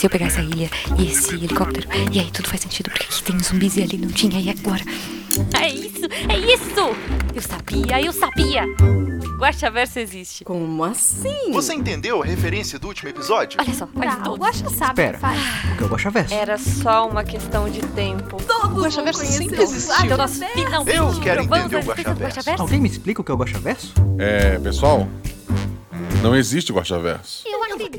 se eu pegar essa ilha e esse helicóptero, e aí tudo faz sentido, porque aqui tem zumbis e ali não tinha, e agora? É isso, é isso! Eu sabia, eu sabia! Guaxaverso existe. Como assim? Você entendeu a referência do último episódio? Olha só, faz Não, o Guaxa sabe o que Espera. faz. O que é o Guaxaverso? Era só uma questão de tempo. Todo mundo Guaxaverso conheceu sempre existiu. Então nós finalmente Eu quero entender o Guaxaverso. Alguém me explica o que é o Guaxaverso? É, pessoal, não existe Guaxaverso.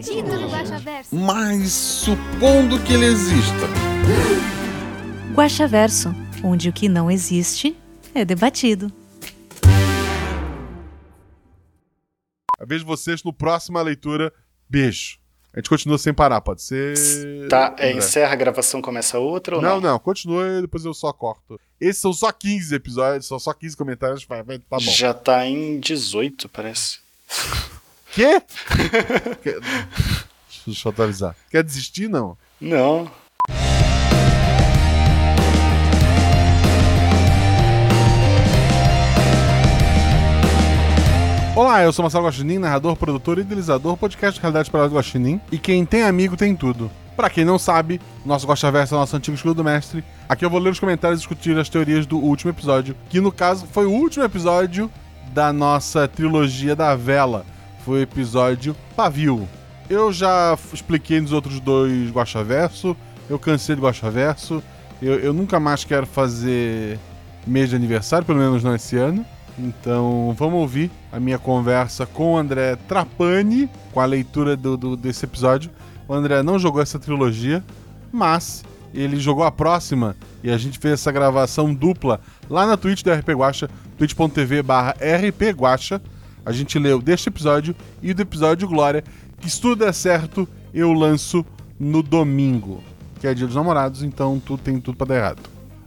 Eu. Mas supondo que ele exista. Guaxaverso, onde o que não existe é debatido. Vejo vocês no próxima leitura. Beijo. A gente continua sem parar, pode ser. Tá, é, encerra a gravação, começa outra ou Não, não? não, continua e depois eu só corto. Esses são só 15 episódios, são só 15 comentários, vai, vai, tá bom. Já tá em 18, parece. Quê? Quer- Deixa eu atualizar. Quer desistir, não? Não. Olá, eu sou Marcelo Guaxinim, narrador, produtor e idealizador, podcast de Realidade Paralela do Guaxinim. E quem tem amigo tem tudo. Pra quem não sabe, nosso Guaxaverso é o nosso antigo escudo do mestre. Aqui eu vou ler os comentários e discutir as teorias do último episódio, que no caso foi o último episódio da nossa trilogia da vela. Foi o episódio Pavio. Eu já expliquei nos outros dois Guaxaverso, eu cansei do Guaxaverso, eu, eu nunca mais quero fazer mês de aniversário, pelo menos não esse ano. Então vamos ouvir a minha conversa com o André Trapani, com a leitura do, do- desse episódio. O André não jogou essa trilogia, mas ele jogou a próxima e a gente fez essa gravação dupla lá na Twitch do RP Guacha, twitch.tv barra. A gente leu deste episódio e do episódio Glória, que se tudo der certo, eu lanço no domingo, que é dia dos namorados, então tudo tem tudo pra dar errado.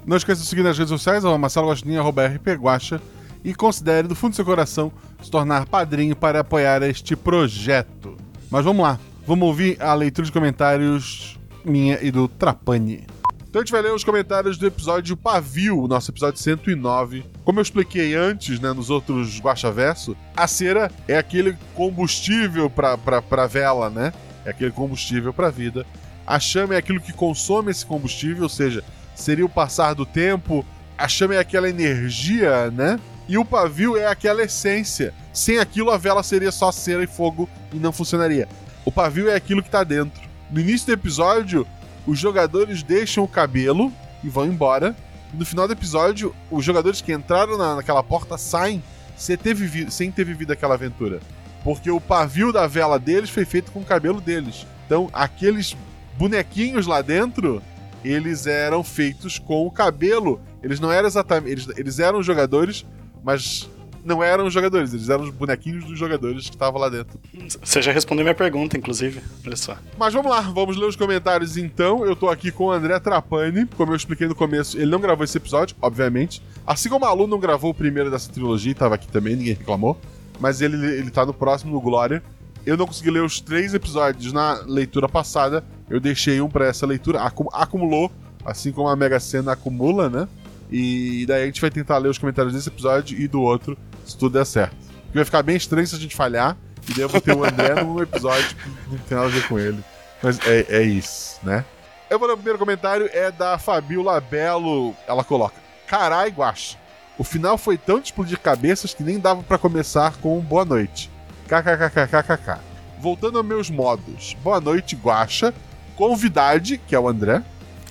Não esqueça de seguir nas redes sociais, arroba Marcelo Guaxinim, arroba RP Guaxa, e considere do fundo do seu coração se tornar padrinho para apoiar este projeto. Mas vamos lá, vamos ouvir a leitura de comentários minha e do Trapani. Então a gente vai ler os comentários do episódio Pavio, nosso episódio 109. Como eu expliquei antes, né, nos outros Guaxaverso, a cera é aquele combustível pra, pra, pra vela, né? É aquele combustível pra vida. A chama é aquilo que consome esse combustível, ou seja, seria o passar do tempo. A chama é aquela energia, né? E o pavio é aquela essência. Sem aquilo, a vela seria só cera e fogo e não funcionaria. O pavio é aquilo que tá dentro. No início do episódio, os jogadores deixam o cabelo e vão embora. E no final do episódio, os jogadores que entraram na- naquela porta saem sem ter, vivido, sem ter vivido aquela aventura. Porque o pavio da vela deles foi feito com o cabelo deles. Então, aqueles bonequinhos lá dentro, eles eram feitos com o cabelo. Eles não eram exatamente. Eles, eles eram jogadores, mas não eram jogadores. Eles eram os bonequinhos dos jogadores que estavam lá dentro. Você já respondeu minha pergunta, inclusive. Olha só. Mas vamos lá, vamos ler os comentários então. Eu tô aqui com o André Trapani. Como eu expliquei no começo, ele não gravou esse episódio, obviamente. Assim como o Malu não gravou o primeiro dessa trilogia, e tava aqui também, ninguém reclamou. Mas ele, ele tá no próximo, no Glória. Eu não consegui ler os três episódios na leitura passada. Eu deixei um pra essa leitura. Acu- acumulou, assim como a Mega Sena acumula, né? E daí a gente vai tentar ler os comentários desse episódio e do outro, se tudo der certo. Porque vai ficar bem estranho se a gente falhar. E daí eu vou ter o André num episódio que não tem nada a ver com ele. Mas é, é isso, né? Eu vou ler o primeiro comentário, é da Fabiola Belo. Ela coloca: Carai, Guaxa. O final foi tão de explodir cabeças que nem dava pra começar com um boa noite. KKKKKK. Voltando aos meus modos. Boa noite, Guaxa. Convidade, que é o André.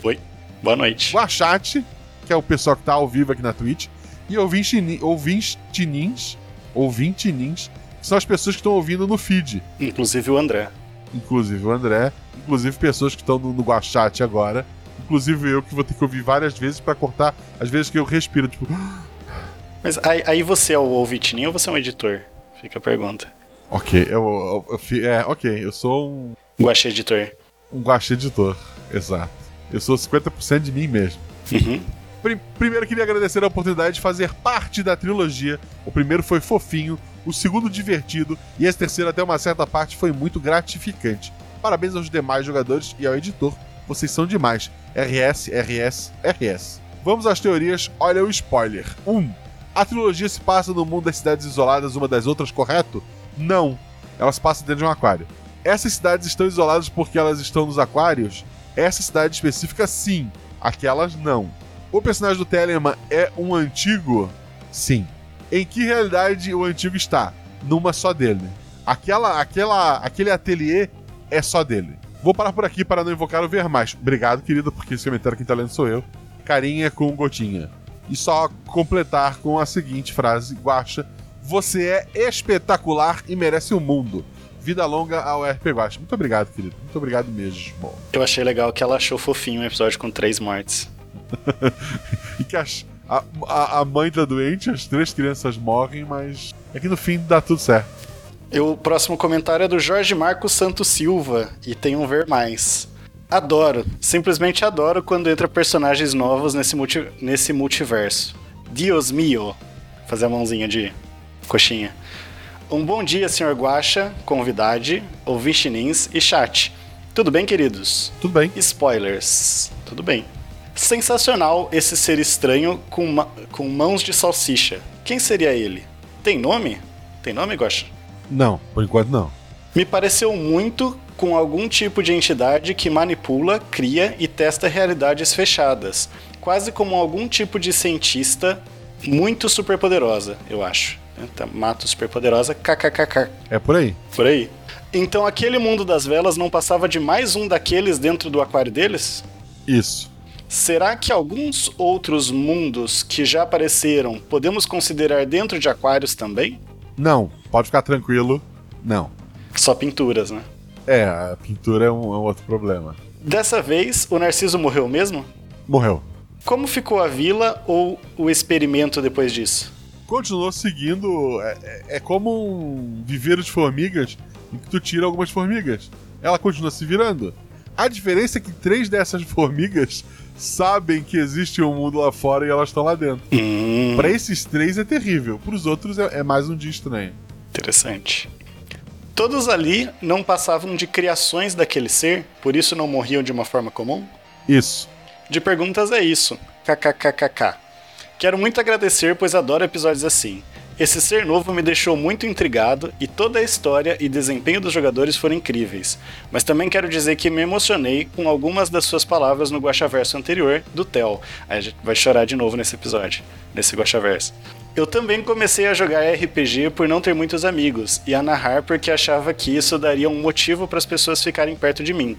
Oi. Boa noite. Guaxate, que é o pessoal que tá ao vivo aqui na Twitch. E ouvinte- ouvintinins, ouvintinins, que são as pessoas que estão ouvindo no feed. Inclusive o André. Inclusive o André, inclusive pessoas que estão no, no Guachate agora. Inclusive eu que vou ter que ouvir várias vezes pra cortar as vezes que eu respiro, tipo. Mas aí, aí você é o ouvintinho ou você é um editor? Fica a pergunta. Ok, eu, eu- eu é, ok, eu sou um, Guaxa editor. um guache editor, exato. Eu sou 50% de mim mesmo. Uhum. Pri- primeiro queria agradecer a oportunidade de fazer parte da trilogia. O primeiro foi fofinho, o segundo divertido e esse terceiro até uma certa parte foi muito gratificante. Parabéns aos demais jogadores e ao editor. Vocês são demais. RS, RS, RS. Vamos às teorias. Olha o spoiler. 1. Um, a trilogia se passa no mundo das cidades isoladas uma das outras, correto? Não. Ela se passa dentro de um aquário. Essas cidades estão isoladas porque elas estão nos aquários? Essa cidade específica, sim. Aquelas, não. O personagem do Telemann é um antigo? Sim. Em que realidade o antigo está? Numa só dele. Aquela, aquela, aquele ateliê é só dele. Vou parar por aqui para não invocar o ver mais. Obrigado, querido, porque esse comentário quem tá lendo sou eu. Carinha com gotinha. E só completar com a seguinte frase: Guacha, você é espetacular e merece o mundo. Vida longa ao RP Guacha. Muito obrigado, querido. Muito obrigado mesmo. Eu achei legal que ela achou fofinho um episódio com três mortes. e que as, a, a, a mãe tá doente, as três crianças morrem, mas é que no fim dá tudo certo. E o próximo comentário é do Jorge Marcos Santos Silva e tem um ver mais. Adoro, simplesmente adoro quando entra personagens novos nesse, multi, nesse multiverso. Dios mio. Fazer a mãozinha de coxinha. Um bom dia, senhor Guacha, convidade, ouvintinins e chat. Tudo bem, queridos? Tudo bem. Spoilers. Tudo bem. Sensacional esse ser estranho com, ma com mãos de salsicha. Quem seria ele? Tem nome? Tem nome, Guacha? Não, por enquanto não. Me pareceu muito com algum tipo de entidade que manipula, cria e testa realidades fechadas, quase como algum tipo de cientista muito superpoderosa, eu acho. Então, mato superpoderosa, kkkk. É por aí. Por aí. Então aquele mundo das velas não passava de mais um daqueles dentro do aquário deles? Isso. Será que alguns outros mundos que já apareceram podemos considerar dentro de aquários também? Não, pode ficar tranquilo. Não. Só pinturas, né? É, a pintura é um, é um outro problema. Dessa vez, o Narciso morreu mesmo? Morreu. Como ficou a vila ou o experimento depois disso? Continuou seguindo. É, é, é como um viveiro de formigas em que tu tira algumas formigas. Ela continua se virando. A diferença é que três dessas formigas sabem que existe um mundo lá fora e elas estão lá dentro. Hum, Pra esses três é terrível. Pros outros é, é mais um dia estranho. interessante. Todos ali não passavam de criações daquele ser, por isso não morriam de uma forma comum? Isso. De perguntas é isso. KKKKK. Quero muito agradecer, pois adoro episódios assim. Esse ser novo me deixou muito intrigado e toda a história e desempenho dos jogadores foram incríveis. Mas também quero dizer que me emocionei com algumas das suas palavras no Guaxaverso anterior, do Theo. Aí a gente vai chorar de novo nesse episódio, nesse Guaxaverso. Eu também comecei a jogar RPG por não ter muitos amigos e a narrar porque achava que isso daria um motivo para as pessoas ficarem perto de mim.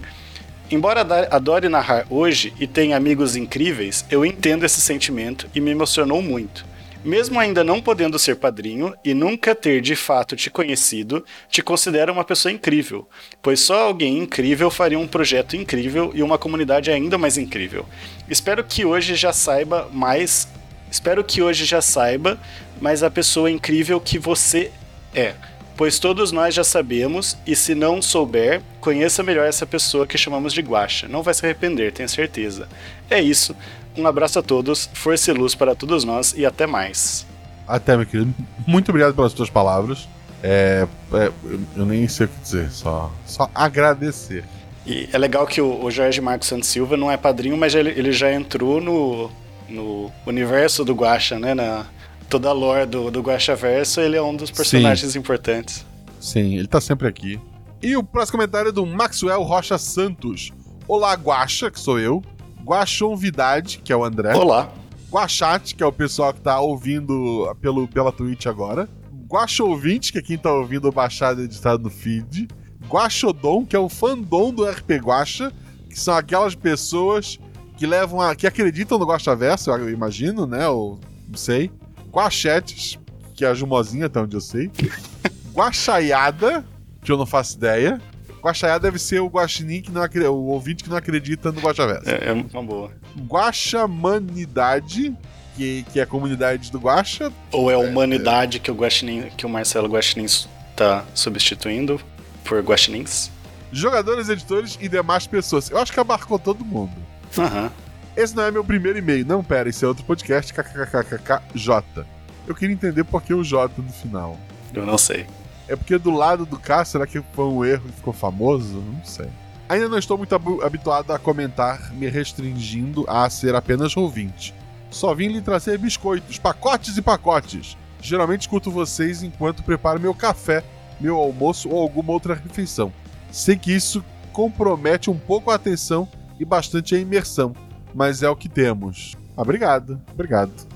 Embora adore narrar hoje e tenha amigos incríveis, eu entendo esse sentimento e me emocionou muito. Mesmo ainda não podendo ser padrinho e nunca ter de fato te conhecido, te considero uma pessoa incrível, pois só alguém incrível faria um projeto incrível e uma comunidade ainda mais incrível. Espero que hoje já saiba mais. Espero que hoje já saiba mais a pessoa incrível que você é pois todos nós já sabemos, e se não souber, conheça melhor essa pessoa que chamamos de Guaxa. Não vai se arrepender, tenho certeza. É isso. Um abraço a todos, força e luz para todos nós e até mais. Até, meu querido. Muito obrigado pelas tuas palavras. É, é, eu, nem sei o que dizer, só, só agradecer. E é legal que o, o Jorge Marcos Santos Silva não é padrinho, mas ele, ele já entrou no, no universo do Guaxa, né? Na, toda a lore do, do Guaxa Verso, ele é um dos personagens importantes. Sim, ele tá sempre aqui. E o próximo comentário é do Maxwell Rocha Santos. Olá, Guaxa, que sou eu. Guaxonvidade, que é o André. Olá. Guachat, que é o pessoal que tá ouvindo pelo, pela Twitch agora. Guaxouvinte, que é quem tá ouvindo baixado e editado no feed. Guaxodon, que é o fandom do RP Guaxa, que são aquelas pessoas que levam a, que acreditam no Guaxaverso, eu imagino, né? Ou não sei. Guachetes, que é a Jumozinha, até onde eu sei. Guaxaiada, que eu não faço ideia. Guaxaiada deve ser o guaxinim que não o ouvinte que não acredita no Guaxaverso. É, é uma boa. Guaxamanidade, que, que é a comunidade do Guaxa. Ou é a humanidade que o Guaxinim, que o Marcelo Guaxinim tá substituindo por Guaxinins? Jogadores, editores e demais pessoas. Eu acho que abarcou todo mundo. Aham. Esse não é meu primeiro e-mail. Não, pera, esse é outro podcast, kkkkkj. Eu queria entender por que o J no final. Eu não sei. É porque do lado do K, será que foi um erro e ficou famoso? Não sei. Ainda não estou muito habituado a comentar, me restringindo a ser apenas ouvinte. Só vim lhe trazer biscoitos, pacotes e pacotes. Geralmente escuto vocês enquanto preparo meu café, meu almoço ou alguma outra refeição. Sei que isso compromete um pouco a atenção e bastante a imersão, mas é o que temos. Ah, obrigado, obrigado.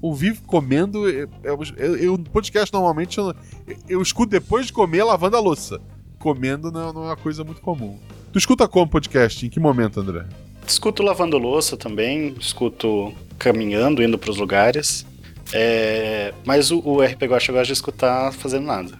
O Vivo comendo. Eu, eu, eu, no podcast normalmente eu, eu escuto depois de comer lavando a louça. Comendo não, não é uma coisa muito comum. Tu escuta como podcast? Em que momento, André? Escuto lavando louça também, escuto caminhando, indo para os lugares. É, mas o, o RP Guacha eu gosto de escutar fazendo nada.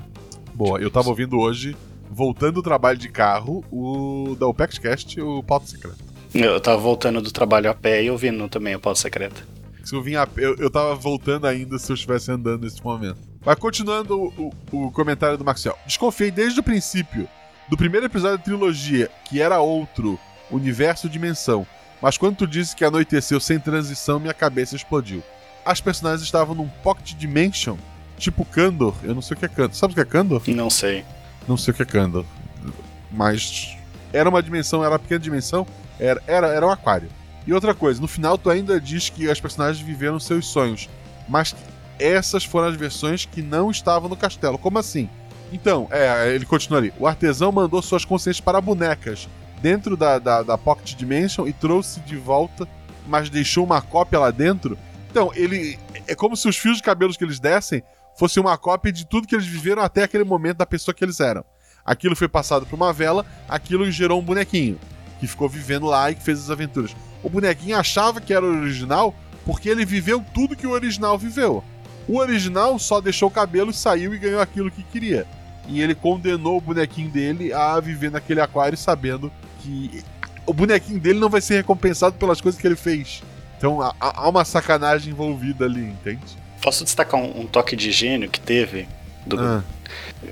Boa, eu tava ouvindo hoje, voltando do trabalho de carro, o da OpexCast, o Pauta Secreta. Eu tava voltando do trabalho a pé e ouvindo também o Pauta Secreta. Se eu vinha a eu, eu tava voltando ainda se eu estivesse andando nesse momento. Mas continuando o, o, o comentário do Maxiel. Desconfiei desde o princípio do primeiro episódio da trilogia, que era outro, universo dimensão. Mas quando tu disse que anoiteceu sem transição, minha cabeça explodiu. As personagens estavam num pocket dimension, tipo Kandor. Eu não sei o que é Kandor. Sabe o que é Kandor? Não sei. Não sei o que é Kandor. Mas era uma dimensão, era uma pequena dimensão, era, era, era um aquário. E outra coisa, no final tu ainda diz que as personagens viveram seus sonhos, mas essas foram as versões que não estavam no castelo. Como assim? Então, é, ele continua ali. O artesão mandou suas consciências para bonecas dentro da, da, da Pocket Dimension e trouxe de volta, mas deixou uma cópia lá dentro. Então, ele. É como se os fios de cabelos que eles dessem fossem uma cópia de tudo que eles viveram até aquele momento da pessoa que eles eram. Aquilo foi passado por uma vela, aquilo gerou um bonequinho que ficou vivendo lá e que fez as aventuras. O bonequinho achava que era o original porque ele viveu tudo que o original viveu. O original só deixou o cabelo, saiu e ganhou aquilo que queria. E ele condenou o bonequinho dele a viver naquele aquário sabendo que o bonequinho dele não vai ser recompensado pelas coisas que ele fez. Então há, uma sacanagem envolvida ali, entende? Posso destacar um, um toque de gênio que teve do, ah.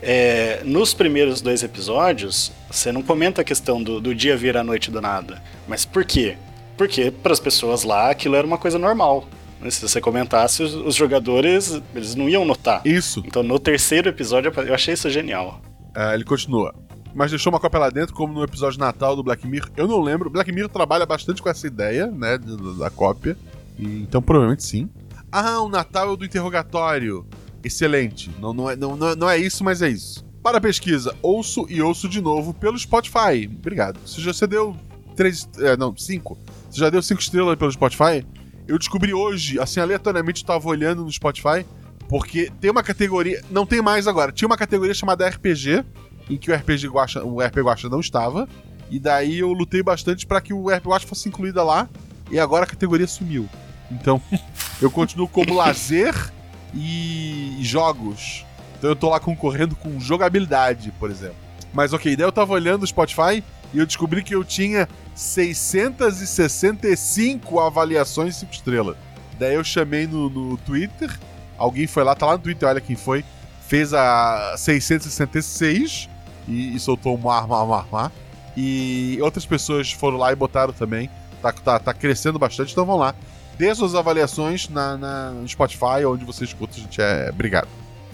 É, nos primeiros dois episódios, você não comenta a questão do, do dia vir à noite do nada. Mas por quê? Porque para as pessoas lá aquilo era uma coisa normal. Né? Se você comentasse, os, os, jogadores eles não iam notar. Isso. Então no terceiro episódio eu achei isso genial. É, ele continua. Mas deixou uma cópia lá dentro, como no episódio Natal do Black Mirror. Eu não lembro. Black Mirror trabalha bastante com essa ideia, né? Da cópia. E, então provavelmente sim. Ah, o Natal é o do interrogatório. Excelente. Não, não, é, não, não é isso, mas é isso. Para a pesquisa, ouço e ouço de novo pelo Spotify. Obrigado. Você já você deu três. É, não, cinco. Você já deu cinco estrelas pelo Spotify? Eu descobri hoje, assim, aleatoriamente, estava olhando no Spotify, porque tem uma categoria. Não tem mais agora. Tinha uma categoria chamada RPG, em que o RPG Guacha, o RPG Guacha não estava. E daí eu lutei bastante para que o RPG Guacha fosse incluída lá. E agora a categoria sumiu. Então, eu continuo como lazer e jogos. Então eu tô lá concorrendo com jogabilidade, por exemplo. Mas ok, daí eu tava olhando o Spotify e eu descobri que eu tinha 665 avaliações 5 estrelas. Daí eu chamei no, no Twitter, alguém foi lá, tá lá no Twitter, olha quem foi, fez a 666 e, e soltou um mar, mar, mar, mar. E outras pessoas foram lá e botaram também. Tá, tá, tá crescendo bastante, então vão lá dê suas avaliações na, na, no Spotify, onde você escuta, gente é. Obrigado.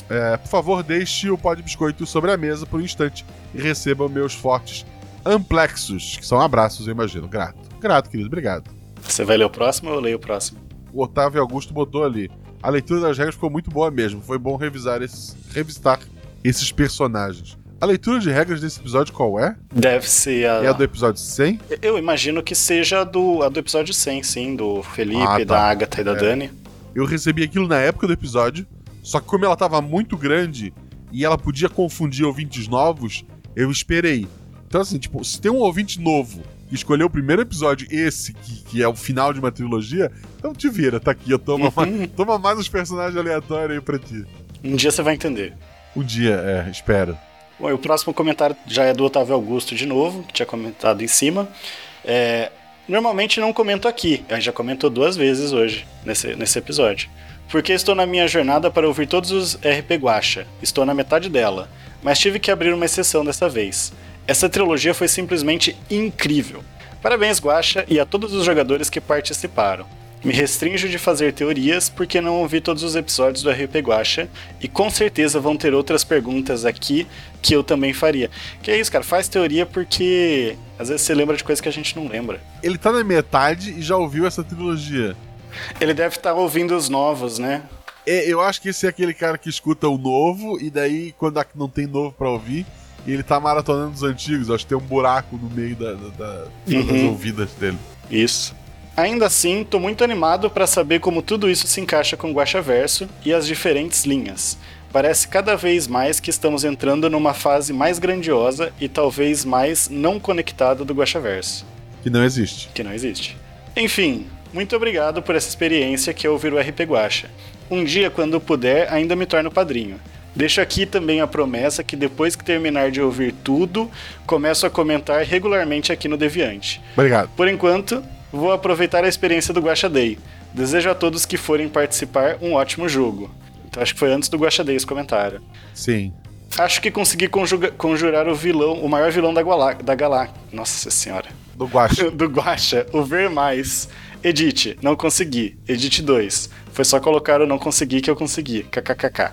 É, por favor, deixe o pó de biscoito sobre a mesa por um instante e receba meus fortes amplexos, que são abraços, eu imagino. Grato. Grato, querido, obrigado. Você vai ler o próximo ou eu leio o próximo? O Otávio Augusto botou ali. A leitura das regras ficou muito boa mesmo. Foi bom revisar esses, revistar esses personagens. A leitura de regras desse episódio qual é? Deve ser a. É a do episódio 100? Eu imagino que seja a do, a do episódio 100, sim, do Felipe, ah, tá. da Agatha e da é. Dani. Eu recebi aquilo na época do episódio, só que como ela tava muito grande e ela podia confundir ouvintes novos, eu esperei. Então, assim, tipo, se tem um ouvinte novo que escolheu o primeiro episódio, esse, que, que é o final de uma trilogia, então te vira, tá aqui, eu toma, mais, uhum. toma mais os personagens aleatórios aí pra ti. Um dia você vai entender. Um dia, é, espero. Bom, o próximo comentário já é do Otávio Augusto de novo, que tinha comentado em cima. É, normalmente não comento aqui, a gente já comentou duas vezes hoje, nesse, nesse episódio. Porque estou na minha jornada para ouvir todos os RP Guacha. Estou na metade dela, mas tive que abrir uma exceção dessa vez. Essa trilogia foi simplesmente incrível. Parabéns, Guacha, e a todos os jogadores que participaram. Me restringo de fazer teorias porque não ouvi todos os episódios do RP Guacha e com certeza vão ter outras perguntas aqui que eu também faria. Que é isso, cara, faz teoria porque às vezes você lembra de coisas que a gente não lembra. Ele tá na metade e já ouviu essa trilogia. Ele deve estar tá ouvindo os novos, né? É, eu acho que esse é aquele cara que escuta o novo e daí quando não tem novo para ouvir, e ele tá maratonando os antigos. Acho que tem um buraco no meio da, da- da- das Uhum. ouvidas dele. Isso. Ainda assim, tô muito animado para saber como tudo isso se encaixa com o Guaxaverso e as diferentes linhas. Parece cada vez mais que estamos entrando numa fase mais grandiosa e talvez mais não conectada do Guaxaverso, Que não existe. que não existe. Enfim, muito obrigado por essa experiência que é ouvir o RP Guaxa. Um dia, quando puder, ainda me torno padrinho. Deixo aqui também a promessa que depois que terminar de ouvir tudo, começo a comentar regularmente aqui no Deviante. Obrigado. Por enquanto, vou aproveitar a experiência do Guaxa Day. Desejo a todos que forem participar um ótimo jogo. Então acho que foi antes do Guaxa Day esse comentário. Sim. Acho que consegui conjuga- conjurar o vilão, o maior vilão da, Guala, da Galá. Nossa senhora. Do Guacha. Do Guaxa, o Ver Mais. Edit, não consegui. Edit 2. Foi só colocar o não consegui que eu consegui. KKKK.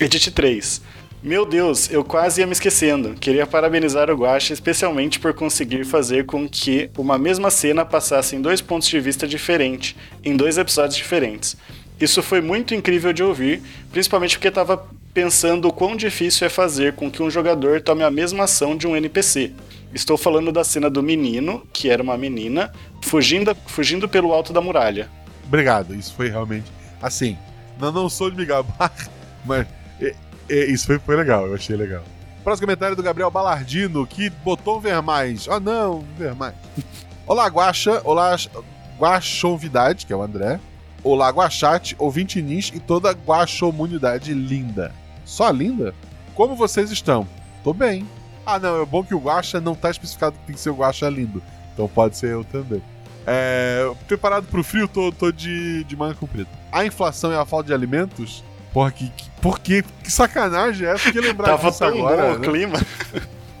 Edit 3. Meu Deus, eu quase ia me esquecendo. Queria parabenizar o Guaxa especialmente por conseguir fazer com que uma mesma cena passasse em dois pontos de vista diferentes, em dois episódios diferentes. Isso foi muito incrível de ouvir, principalmente porque estava pensando o quão difícil é fazer com que um jogador tome a mesma ação de um NPC. Estou falando da cena do menino, que era uma menina, fugindo, fugindo pelo alto da muralha. Obrigado. Isso foi realmente. Assim, não, não sou de me gabar, mas isso foi, foi legal. Eu achei legal. Próximo comentário do Gabriel Balardino, que botou um ver mais. Ah, não, ver mais. Olá, Guaxa. Olá, Guaxovidade, que é o André. Olá, Guaxate, ouvinte Nis e toda a Guaxomunidade linda. Só linda? Como vocês estão? Tô bem. Ah, não, é bom que o Guaxa não tá especificado que tem que ser o Guaxa lindo. Então pode ser eu também. É, preparado pro frio, tô, tô de, de manga comprida. A inflação e a falta de alimentos? Porra, que, que, por quê? Que sacanagem é essa? Que lembrar Tava disso tão agora, bom o né? clima.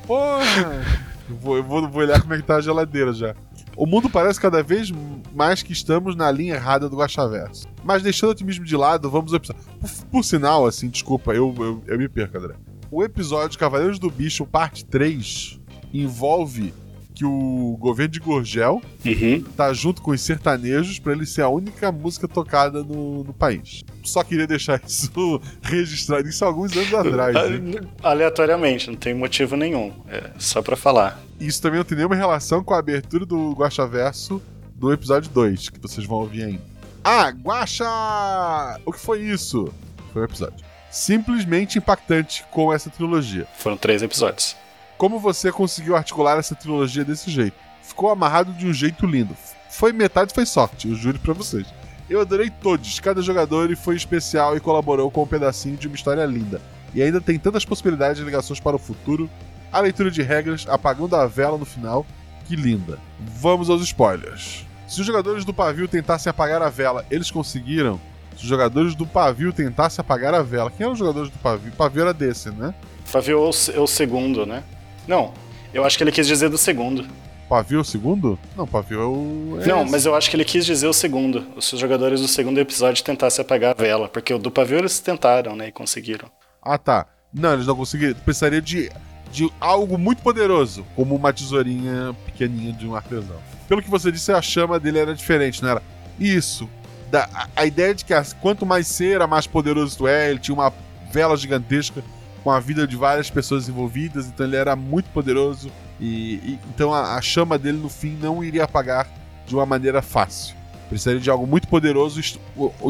Porra! Eu vou, eu vou, vou olhar como é que tá a geladeira já. O mundo parece cada vez mais que estamos na linha errada do Guaxaverso. Mas deixando o otimismo de lado, vamos ao episódio. Por, por sinal, assim, desculpa, eu, eu, eu me perco, André. O episódio Cavaleiros do Bicho, parte 3, envolve que o governo de Gorgel Uhum. tá junto com os sertanejos pra ele ser a única música tocada no, no país. Só queria deixar isso registrado, isso há alguns anos atrás. hein? Aleatoriamente, não tem motivo nenhum. É só pra falar. Isso também não tem nenhuma relação com a abertura do Guaxaverso do episódio 2, que vocês vão ouvir ainda. Ah, Guaxa! O que foi isso? Foi o episódio. Simplesmente impactante com essa trilogia. Foram três episódios. Como você conseguiu articular essa trilogia desse jeito? Ficou amarrado de um jeito lindo. Foi metade, foi sorte, eu juro pra vocês. Eu adorei todos, cada jogador foi especial e colaborou com um pedacinho de uma história linda. E ainda tem tantas possibilidades de ligações para o futuro, a leitura de regras, apagando a vela no final, que linda. Vamos aos spoilers. Se os jogadores do pavio tentassem apagar a vela, eles conseguiram? Se os jogadores do pavio tentassem apagar a vela, quem eram os jogadores do pavio? O pavio era desse, né? Pavio é o, é o segundo, né? Não, eu acho que ele quis dizer do segundo. Pavio é o segundo? Não, pavio é o. é não, esse. mas eu acho que ele quis dizer o segundo. Se os jogadores do segundo episódio tentassem apagar a vela. Porque o do pavio eles tentaram, né? E conseguiram. Ah, tá. Não, eles não conseguiriam. Precisaria de, de algo muito poderoso, como uma tesourinha pequenininha de um artesão. Pelo que você disse, a chama dele era diferente, não era? Isso. Da, a, a ideia de que quanto mais cera, mais poderoso tu é. Ele tinha uma vela gigantesca com a vida de várias pessoas envolvidas, então ele era muito poderoso. E, e- então a, a chama dele no fim não iria apagar de uma maneira fácil. Precisaria de algo muito poderoso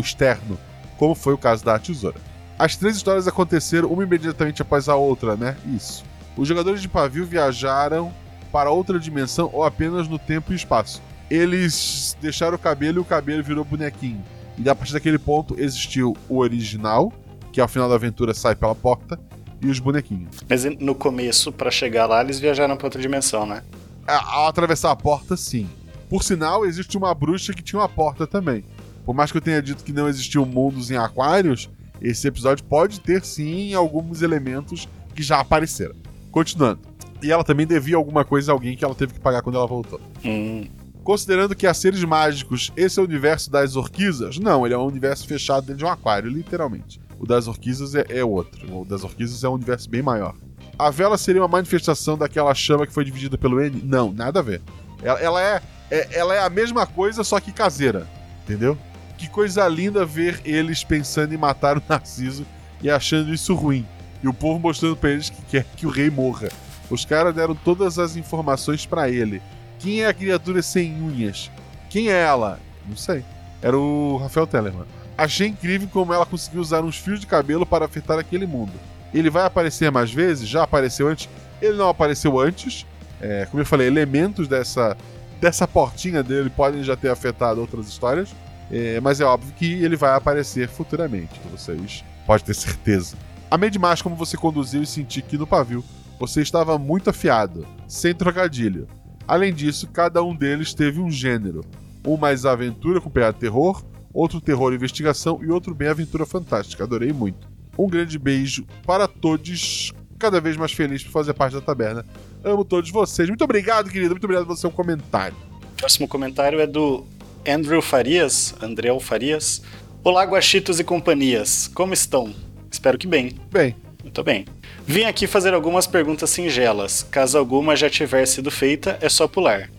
externo, como foi o caso da tesoura. As três histórias aconteceram uma imediatamente após a outra, né? Isso. Os jogadores de pavio viajaram para outra dimensão ou apenas no tempo e espaço. Eles deixaram o cabelo e o cabelo virou bonequinho. E a partir daquele ponto existiu o original, que ao final da aventura sai pela porta, e os bonequinhos. Mas no começo, pra chegar lá, eles viajaram pra outra dimensão, né? A- Ao atravessar a porta, sim. Por sinal, existe uma bruxa que tinha uma porta também. Por mais que eu tenha dito que não existiam mundos em aquários, esse episódio pode ter sim alguns elementos que já apareceram. Continuando. E ela também devia alguma coisa a alguém que ela teve que pagar quando ela voltou. Hum, Considerando que há seres mágicos, esse é o universo das orquisas? Não, ele é um universo fechado dentro de um aquário, literalmente. O das orquisas é, é outro. O das orquisas é um universo bem maior. A vela seria uma manifestação daquela chama que foi dividida pelo N? Não, nada a ver. Ela, ela é, é- ela é a mesma coisa, só que caseira. Entendeu? Que coisa linda ver eles pensando em matar o Narciso e achando isso ruim. E o povo mostrando pra eles que quer que o rei morra. Os caras deram todas as informações pra ele. Quem é a criatura sem unhas? Quem é ela? Não sei. Era o Rafael Tellerman. Achei incrível como ela conseguiu usar uns fios de cabelo para afetar aquele mundo. Ele vai aparecer mais vezes? Já apareceu antes? Ele não apareceu antes. É, como eu falei, elementos dessa, dessa portinha dele podem já ter afetado outras histórias. É, mas é óbvio que ele vai aparecer futuramente. Vocês podem ter certeza. Amei demais como você conduziu e senti que no pavio você estava muito afiado, sem trocadilho. Além disso, cada um deles teve um gênero. Um mais aventura com pegada terror, outro terror e investigação e outro bem aventura fantástica. Adorei muito. Um grande beijo para todos, cada vez mais feliz por fazer parte da taberna. Amo todos vocês. Muito obrigado, querido. Muito obrigado pelo seu comentário. Próximo comentário é do Andrew Farias, Andréu Farias. Olá, Guaxitos e companhias. Como estão? Espero que bem. Bem, Muito bem. Vim aqui fazer algumas perguntas singelas. Caso alguma já tiver sido feita, é só pular.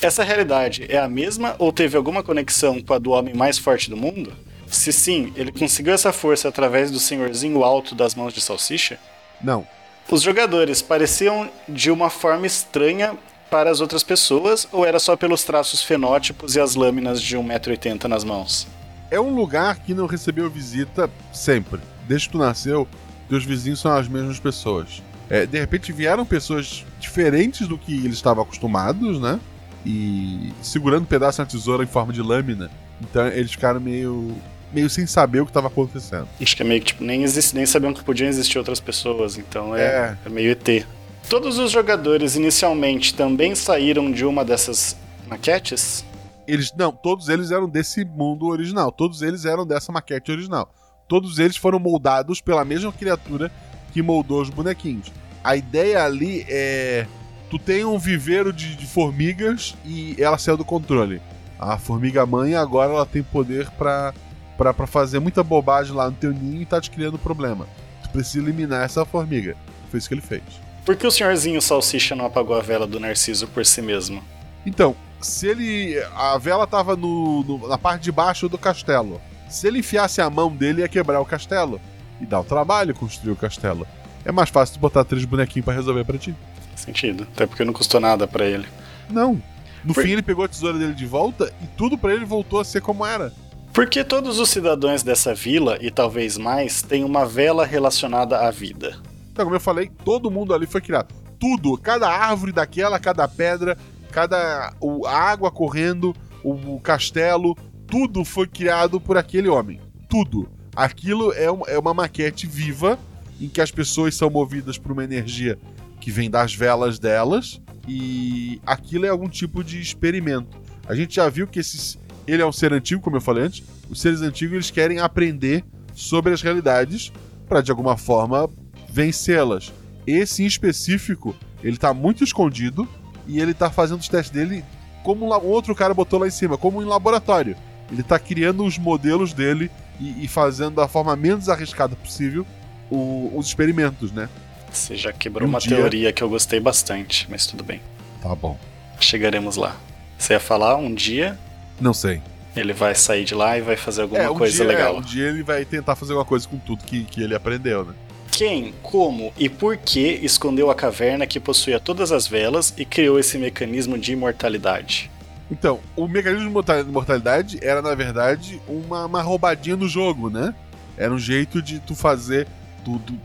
Essa realidade é a mesma ou teve alguma conexão com a do homem mais forte do mundo? Se sim, ele conseguiu essa força através do senhorzinho alto das mãos de salsicha? não. Os jogadores pareciam de uma forma estranha para as outras pessoas ou era só pelos traços fenótipos e as lâminas de 1,80m nas mãos? É um lugar que não recebeu visita sempre. Desde que tu nasceu, teus vizinhos são as mesmas pessoas. É, de repente vieram pessoas diferentes do que eles estavam acostumados, né? E segurando um pedaço de tesoura em forma de lâmina. Então eles ficaram meio. meio sem saber o que estava acontecendo. Acho que é meio que tipo, nem, existe, nem sabiam que podiam existir outras pessoas, então é, é meio ET. Todos os jogadores inicialmente também saíram de uma dessas maquetes? Eles. Não, todos eles eram desse mundo original. Todos eles eram dessa maquete original. Todos eles foram moldados pela mesma criatura que moldou os bonequinhos. A ideia ali é. Tu tem um viveiro de, de formigas e ela saiu do controle. A formiga mãe agora ela tem poder pra, pra, pra fazer muita bobagem lá no teu ninho e tá te criando problema. Tu precisa eliminar essa formiga. Foi isso que ele fez. Por que o senhorzinho Salsicha não apagou a vela do Narciso por si mesmo? Então, se ele. A vela tava no, no- na parte de baixo do castelo. Se ele enfiasse a mão dele, ia quebrar o castelo. E dá o trabalho construir o castelo. É mais fácil tu botar três bonequinhos pra resolver pra ti. Sentido. Até porque não custou nada pra ele. Não. No Por- fim, ele pegou a tesoura dele de volta e tudo pra ele voltou a ser como era. Por que todos os cidadãos dessa vila, e talvez mais, têm uma vela relacionada à vida? Então, como eu falei, todo mundo ali foi criado. Tudo, cada árvore daquela, cada pedra, cada o, a água correndo, o, o castelo, tudo foi criado por aquele homem. Tudo. Aquilo é, um- é uma maquete viva em que as pessoas são movidas por uma energia que vem das velas delas e aquilo é algum tipo de experimento. A gente já viu que esses, ele é um ser antigo, como eu falei antes. Os seres antigos eles querem aprender sobre as realidades para de alguma forma vencê-las. Esse em específico, ele tá muito escondido e ele tá fazendo os testes dele como um outro cara botou lá em cima, como em laboratório. Ele tá criando os modelos dele e, e fazendo da forma menos arriscada possível o- os experimentos, né? Você já quebrou Um uma dia- teoria que eu gostei bastante, mas tudo bem. Tá bom. Chegaremos lá. Você ia falar um dia Não sei. ele vai sair de lá e vai fazer alguma um coisa dia, legal. é, um dia ele vai tentar fazer alguma coisa com tudo que, que ele aprendeu, né? Quem, como e por que escondeu a caverna que possuía todas as velas e criou esse mecanismo de imortalidade? Então, o mecanismo de morta- mortalidade era, na verdade, uma, uma roubadinha do jogo, né? Era um jeito de tu fazer. Tu, tu- tu-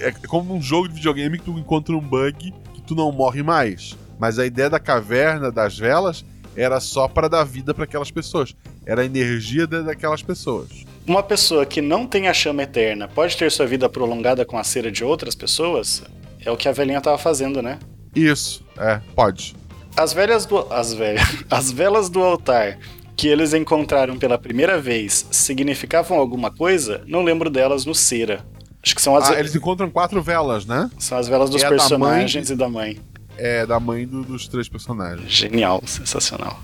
é como um jogo de videogame que tu encontra um bug que tu não morre mais. Mas a ideia da caverna, das velas, era só para dar vida para aquelas pessoas. Era a energia da- daquelas pessoas. Uma pessoa que não tem a chama eterna pode ter sua vida prolongada com a cera de outras pessoas? É o que a velhinha tava fazendo, né? Isso, é, pode. As velhas do. As velhas. As velas do altar que eles encontraram pela primeira vez significavam alguma coisa? Não lembro delas no cera. Acho que são as, Ah, eles encontram quatro velas, né? são as velas dos É a da personagens e da mãe. É, da mãe do- dos três personagens. Genial, sensacional.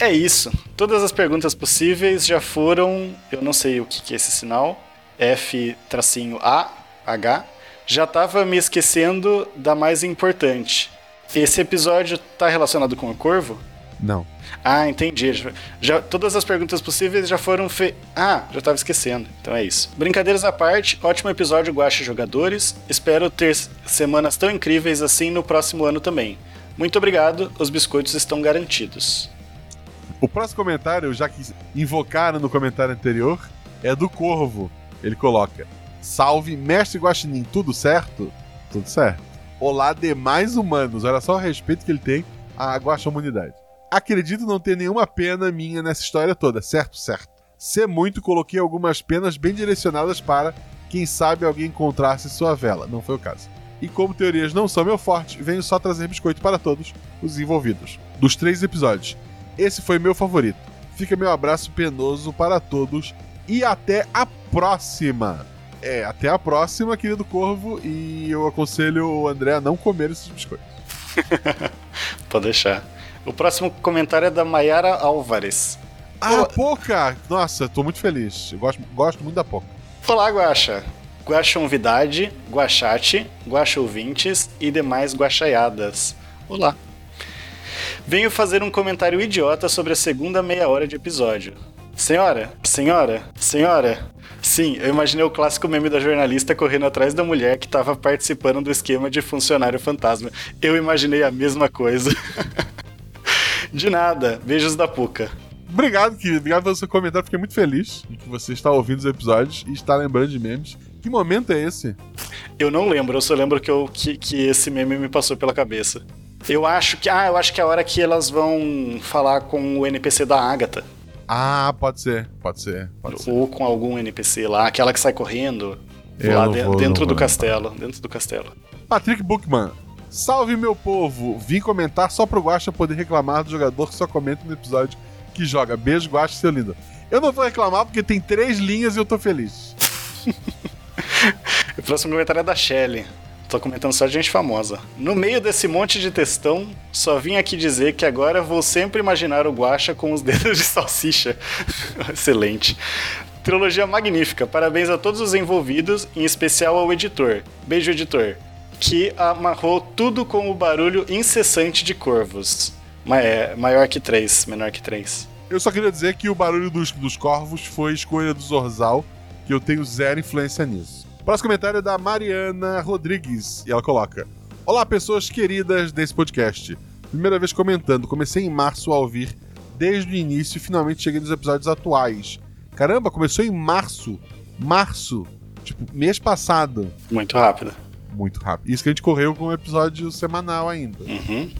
É isso. Todas as perguntas possíveis já foram. Eu não sei o que, que é esse sinal. F-A-H. Já tava me esquecendo da mais importante. Esse episódio tá relacionado com o Corvo? Não. Ah, entendi. Já, todas as perguntas possíveis já foram feitas. Ah, já tava esquecendo. Então é isso. Brincadeiras à parte, ótimo episódio Guacha Jogadores. Espero ter semanas tão incríveis assim no próximo ano também. Muito obrigado, os biscoitos estão garantidos. O próximo comentário, já que invocaram no comentário anterior, é do Corvo. Ele coloca: Salve, mestre Guaxinim, tudo certo? Tudo certo. Olá, demais humanos. Olha só o respeito que ele tem à Guaxamunidade. Acredito não ter nenhuma pena minha nessa história toda, certo? Certo. Se muito, coloquei algumas penas bem direcionadas para, quem sabe, alguém encontrasse sua vela. Não foi o caso. E como teorias não são meu forte, venho só trazer biscoito para todos os envolvidos. Dos três episódios. Esse foi meu favorito. Fica meu abraço penoso para todos e até a próxima. É, até a próxima, querido Corvo, e eu aconselho o André a não comer esses biscoitos. Pode deixar. O próximo comentário é da Mayara Álvares. Ah, Poca! Nossa, tô muito feliz. Eu gosto, gosto muito da Poca. Olá, Guaxa. Guaxa Novidade, Guaxate, Guaxa Ouvintes e demais guaxaiadas. Olá. Venho fazer um comentário idiota sobre a segunda meia hora de episódio. Senhora, senhora, senhora. Sim, eu imaginei o clássico meme da jornalista correndo atrás da mulher que estava participando do esquema de funcionário fantasma. Eu imaginei a mesma coisa. de nada. Beijos da Puca. Obrigado, querido. Obrigado pelo seu comentário. Fiquei muito feliz em que você está ouvindo os episódios e está lembrando de memes. Que momento é esse? Eu não lembro, eu só lembro que, eu, que, que esse meme me passou pela cabeça. Eu acho que. Ah, eu acho que é a hora que elas vão falar com o NPC da Agatha. Ah, pode ser. Pode ser. Pode ser. Ou com algum NPC lá, aquela que sai correndo. Eu lá de- vou- dentro do vou castelo. Dentro do castelo. Patrick Bookman. Salve, meu povo! Vim comentar só pro Guaxa poder reclamar do jogador que só comenta no episódio que joga. Beijo, Guaxa, seu lindo. Eu não vou reclamar porque tem três linhas e eu tô feliz. O próximo comentário é da Shelly. Tô comentando só gente famosa. No meio desse monte de textão, só vim aqui dizer que agora vou sempre imaginar o Guaxa com os dedos de salsicha. Excelente. Trilogia magnífica. Parabéns a todos os envolvidos, em especial ao editor. Beijo, editor. Que amarrou tudo com o barulho incessante de corvos. Ma- é, maior que três, menor que três. Eu só queria dizer que o barulho dos, dos corvos foi escolha do Zorzal, que eu tenho zero influência nisso. Próximo comentário é da Mariana Rodrigues, e ela coloca: Olá, pessoas queridas desse podcast. Primeira vez comentando, comecei em março a ouvir desde o início e finalmente cheguei nos episódios atuais. Caramba, começou em março. Março. Tipo, mês passado. Muito rápido. Muito rápido. Isso que a gente correu com um episódio semanal ainda. Uhum.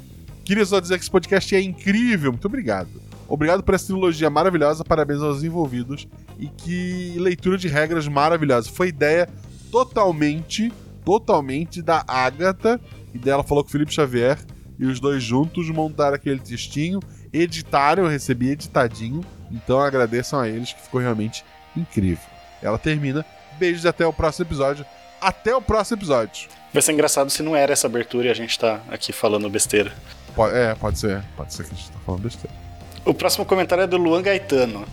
Queria só dizer que esse podcast é incrível. Muito obrigado. Obrigado por essa trilogia maravilhosa. Parabéns aos envolvidos. E que leitura de regras maravilhosa. Foi ideia totalmente, totalmente da Agatha. E dela falou com o Felipe Xavier. E os dois juntos montaram aquele textinho. Editaram, eu recebi editadinho. Então agradeçam a eles que ficou realmente incrível. Ela termina. Beijos e até o próximo episódio. Até o próximo episódio. Vai ser engraçado se não era essa abertura e a gente tá aqui falando besteira. Po- é, pode ser. Pode ser que a gente tá falando besteira. O próximo comentário é do Luan Gaetano.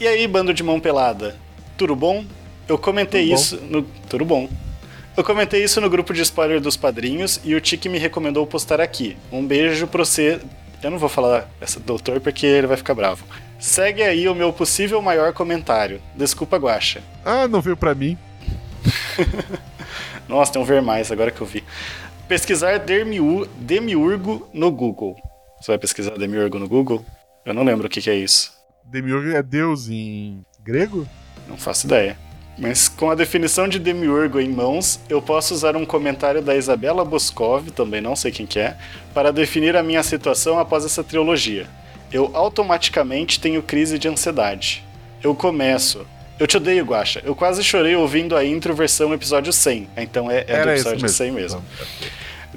E aí, bando de mão pelada? Tudo bom? Eu comentei Tudo bom. isso no. Tudo bom. Eu comentei isso no grupo de spoiler dos padrinhos e o Tiki me recomendou postar aqui. Um beijo pra você. Eu não vou falar essa doutor porque ele vai ficar bravo. Segue aí o meu possível maior comentário. Desculpa, Guacha. Ah, não veio pra mim. Nossa, tem um ver mais agora que eu vi. Pesquisar Demiu- Demiurgo no Google. Você vai pesquisar Demiurgo no Google? Eu não lembro o que, que é isso. Demiurgo é deus em grego? Não faço ideia. Mas com a definição de Demiurgo em mãos, eu posso usar um comentário da Isabela Boscov, também não sei quem que é, para definir a minha situação após essa trilogia. Eu automaticamente tenho crise de ansiedade. Eu começo. Eu te odeio, Guacha. Eu quase chorei ouvindo a intro versão episódio 100. Então é, é do episódio 100 mesmo.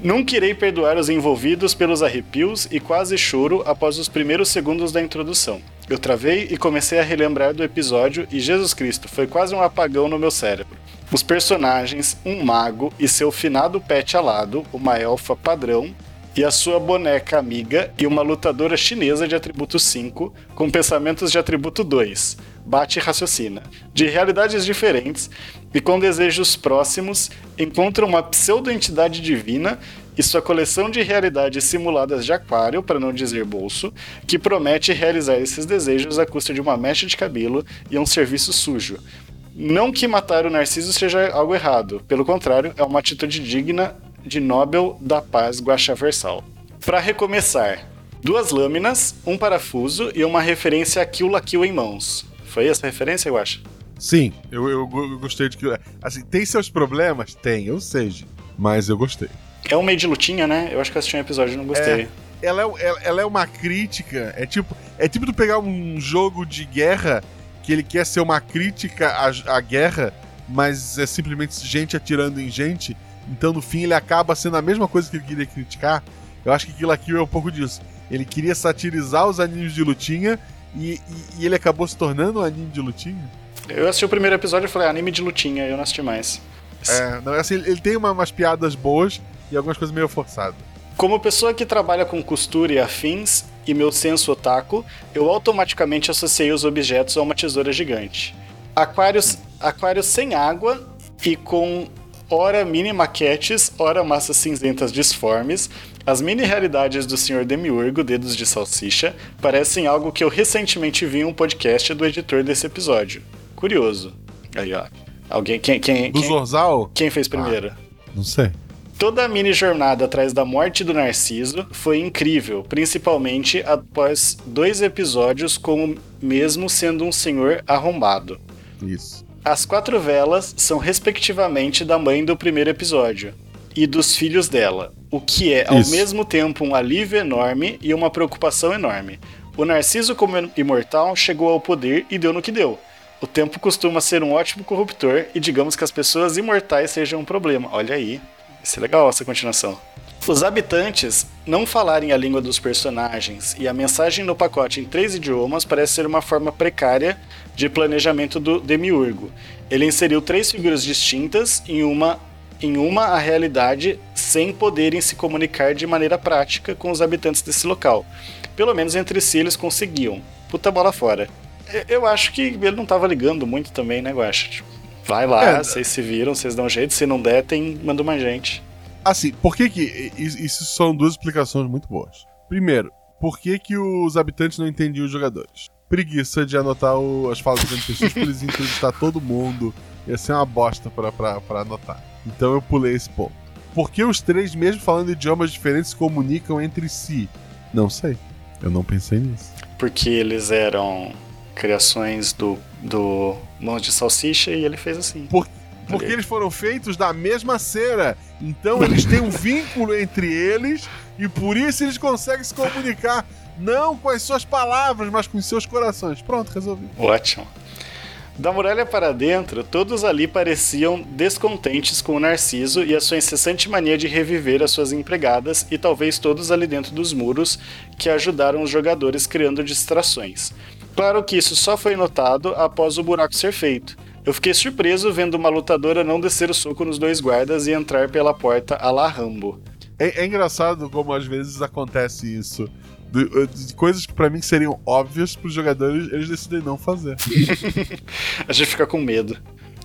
Nunca irei perdoar os envolvidos pelos arrepios e quase choro após os primeiros segundos da introdução. Eu travei e comecei a relembrar do episódio e Jesus Cristo foi quase um apagão no meu cérebro. Os personagens, um mago e seu finado pet alado, uma elfa padrão, e a sua boneca amiga e uma lutadora chinesa de atributo 5 com pensamentos de atributo 2. Bate e raciocina. De realidades diferentes, e com desejos próximos, encontra uma pseudo-entidade divina e sua coleção de realidades simuladas de aquário, para não dizer bolso, que promete realizar esses desejos à custa de uma mecha de cabelo e um serviço sujo. Não que matar o Narciso seja algo errado, pelo contrário, é uma atitude digna de Nobel da Paz Guaxaversal. Para recomeçar, duas lâminas, um parafuso e uma referência a Kill la Kill em mãos. Foi essa a referência, eu acho? Sim, eu, eu, eu gostei de que. Assim, tem seus problemas? Tem, ou seja. Mas eu gostei. É um meio de lutinha, né? Eu acho que eu assisti um episódio e não gostei. Ela é, ela, ela é uma crítica. É tipo, é tipo tu pegar um jogo de guerra que ele quer ser uma crítica à, à guerra, mas é simplesmente gente atirando em gente. Então, no fim, ele acaba sendo a mesma coisa que ele queria criticar. Eu acho que Kill la Kill é um pouco disso. Ele queria satirizar os animes de lutinha e, e, e ele acabou se tornando um anime de lutinha. Eu assisti o primeiro episódio e falei, ah, anime de lutinha, eu não assisti mais. É, não, assim, ele tem uma, umas piadas boas e algumas coisas meio forçadas. Como pessoa que trabalha com costura e afins, e meu senso otaku, eu automaticamente associei os objetos a uma tesoura gigante. Aquários, aquários sem água e com ora mini maquetes, ora massas cinzentas disformes, as mini realidades do Sr. Demiurgo, Dedos de Salsicha, parecem algo que eu recentemente vi em um podcast do editor desse episódio. Curioso. Aí, ó. Alguém. Quem, quem, Do quem, Zorzal? quem fez primeiro? Não sei. Toda a mini jornada atrás da morte do Narciso foi incrível, principalmente após dois episódios com o mesmo sendo um senhor arrombado. Isso. As quatro velas são respectivamente da mãe do primeiro episódio e dos filhos dela, o que é ao Isso. mesmo tempo um alívio enorme e uma preocupação enorme. O Narciso, como imortal, chegou ao poder e deu no que deu. O tempo costuma ser um ótimo corruptor e digamos que as pessoas imortais sejam um problema. Olha aí, isso é legal essa continuação. Os habitantes não falarem a língua dos personagens e a mensagem no pacote em três idiomas parece ser uma forma precária de planejamento do Demiurgo. Ele inseriu três figuras distintas em uma em uma a realidade sem poderem se comunicar de maneira prática com os habitantes desse local. Pelo menos entre si eles conseguiam. Puta bola fora. Eu- acho que ele não tava ligando muito também, né, Guaxa? Tipo, vai lá, É. vocês se viram, vocês dão jeito, se não der, tem, manda mais gente. Assim, por que que. Isso são duas explicações muito boas. Primeiro, por que que os habitantes não entendiam os jogadores? Preguiça de anotar o- as falas dos NPCs, pra eles entrevistar todo mundo. Ia ser uma bosta pra, pra, pra anotar. Então eu pulei esse ponto. Por que os três, mesmo falando idiomas diferentes, se comunicam entre si? Não sei. Eu não pensei nisso. Porque eles eram criações do, do Mãos de Salsicha e ele fez assim. Por- porque eles foram feitos da mesma cera. Então eles têm um vínculo entre eles e por isso eles conseguem se comunicar. Não com as suas palavras, mas com os seus corações. Pronto, resolvi. Ótimo. Da muralha para dentro, todos ali pareciam descontentes com o Narciso e a sua incessante mania de reviver as suas empregadas, e talvez todos ali dentro dos muros que ajudaram os jogadores criando distrações. Claro que isso só foi notado após o buraco ser feito. Eu fiquei surpreso vendo uma lutadora não descer o soco nos dois guardas e entrar pela porta a la Rambo. É, é engraçado como às vezes acontece isso. De, de coisas que pra mim seriam óbvias pros jogadores, eles decidem não fazer. A gente fica com medo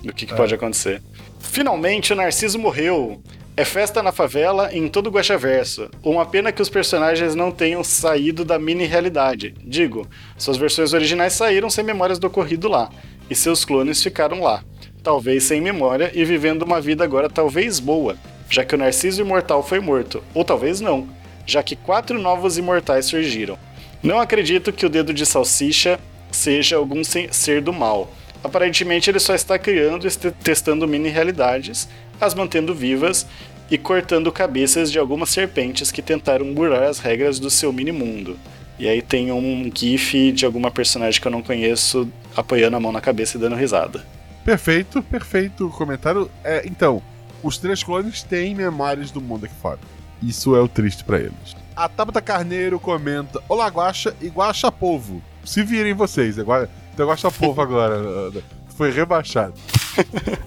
do que, que pode acontecer. Finalmente, o Narciso morreu. É festa na favela em todo o Guaxaverso. Uma pena que os personagens não tenham saído da mini-realidade. Digo, suas versões originais saíram sem memórias do ocorrido lá, e seus clones ficaram lá. Talvez sem memória e vivendo uma vida agora talvez boa, já que o Narciso Imortal foi morto, ou talvez não, já que quatro novos imortais surgiram. Não acredito que o dedo de salsicha seja algum se- ser do mal. Aparentemente ele só está criando e testando mini-realidades, as mantendo vivas e cortando cabeças de algumas serpentes que tentaram burlar as regras do seu mini-mundo. E aí tem um gif de alguma personagem que eu não conheço apoiando a mão na cabeça e dando risada. Perfeito, perfeito comentário. É, então, os três clones têm memórias do mundo aqui fora. Isso é o triste pra eles. A Tabata Carneiro comenta: Olá, Guaxa e Guaxa Povo. Se virem vocês, é Gua- é Guaxa Povo agora. Foi rebaixado.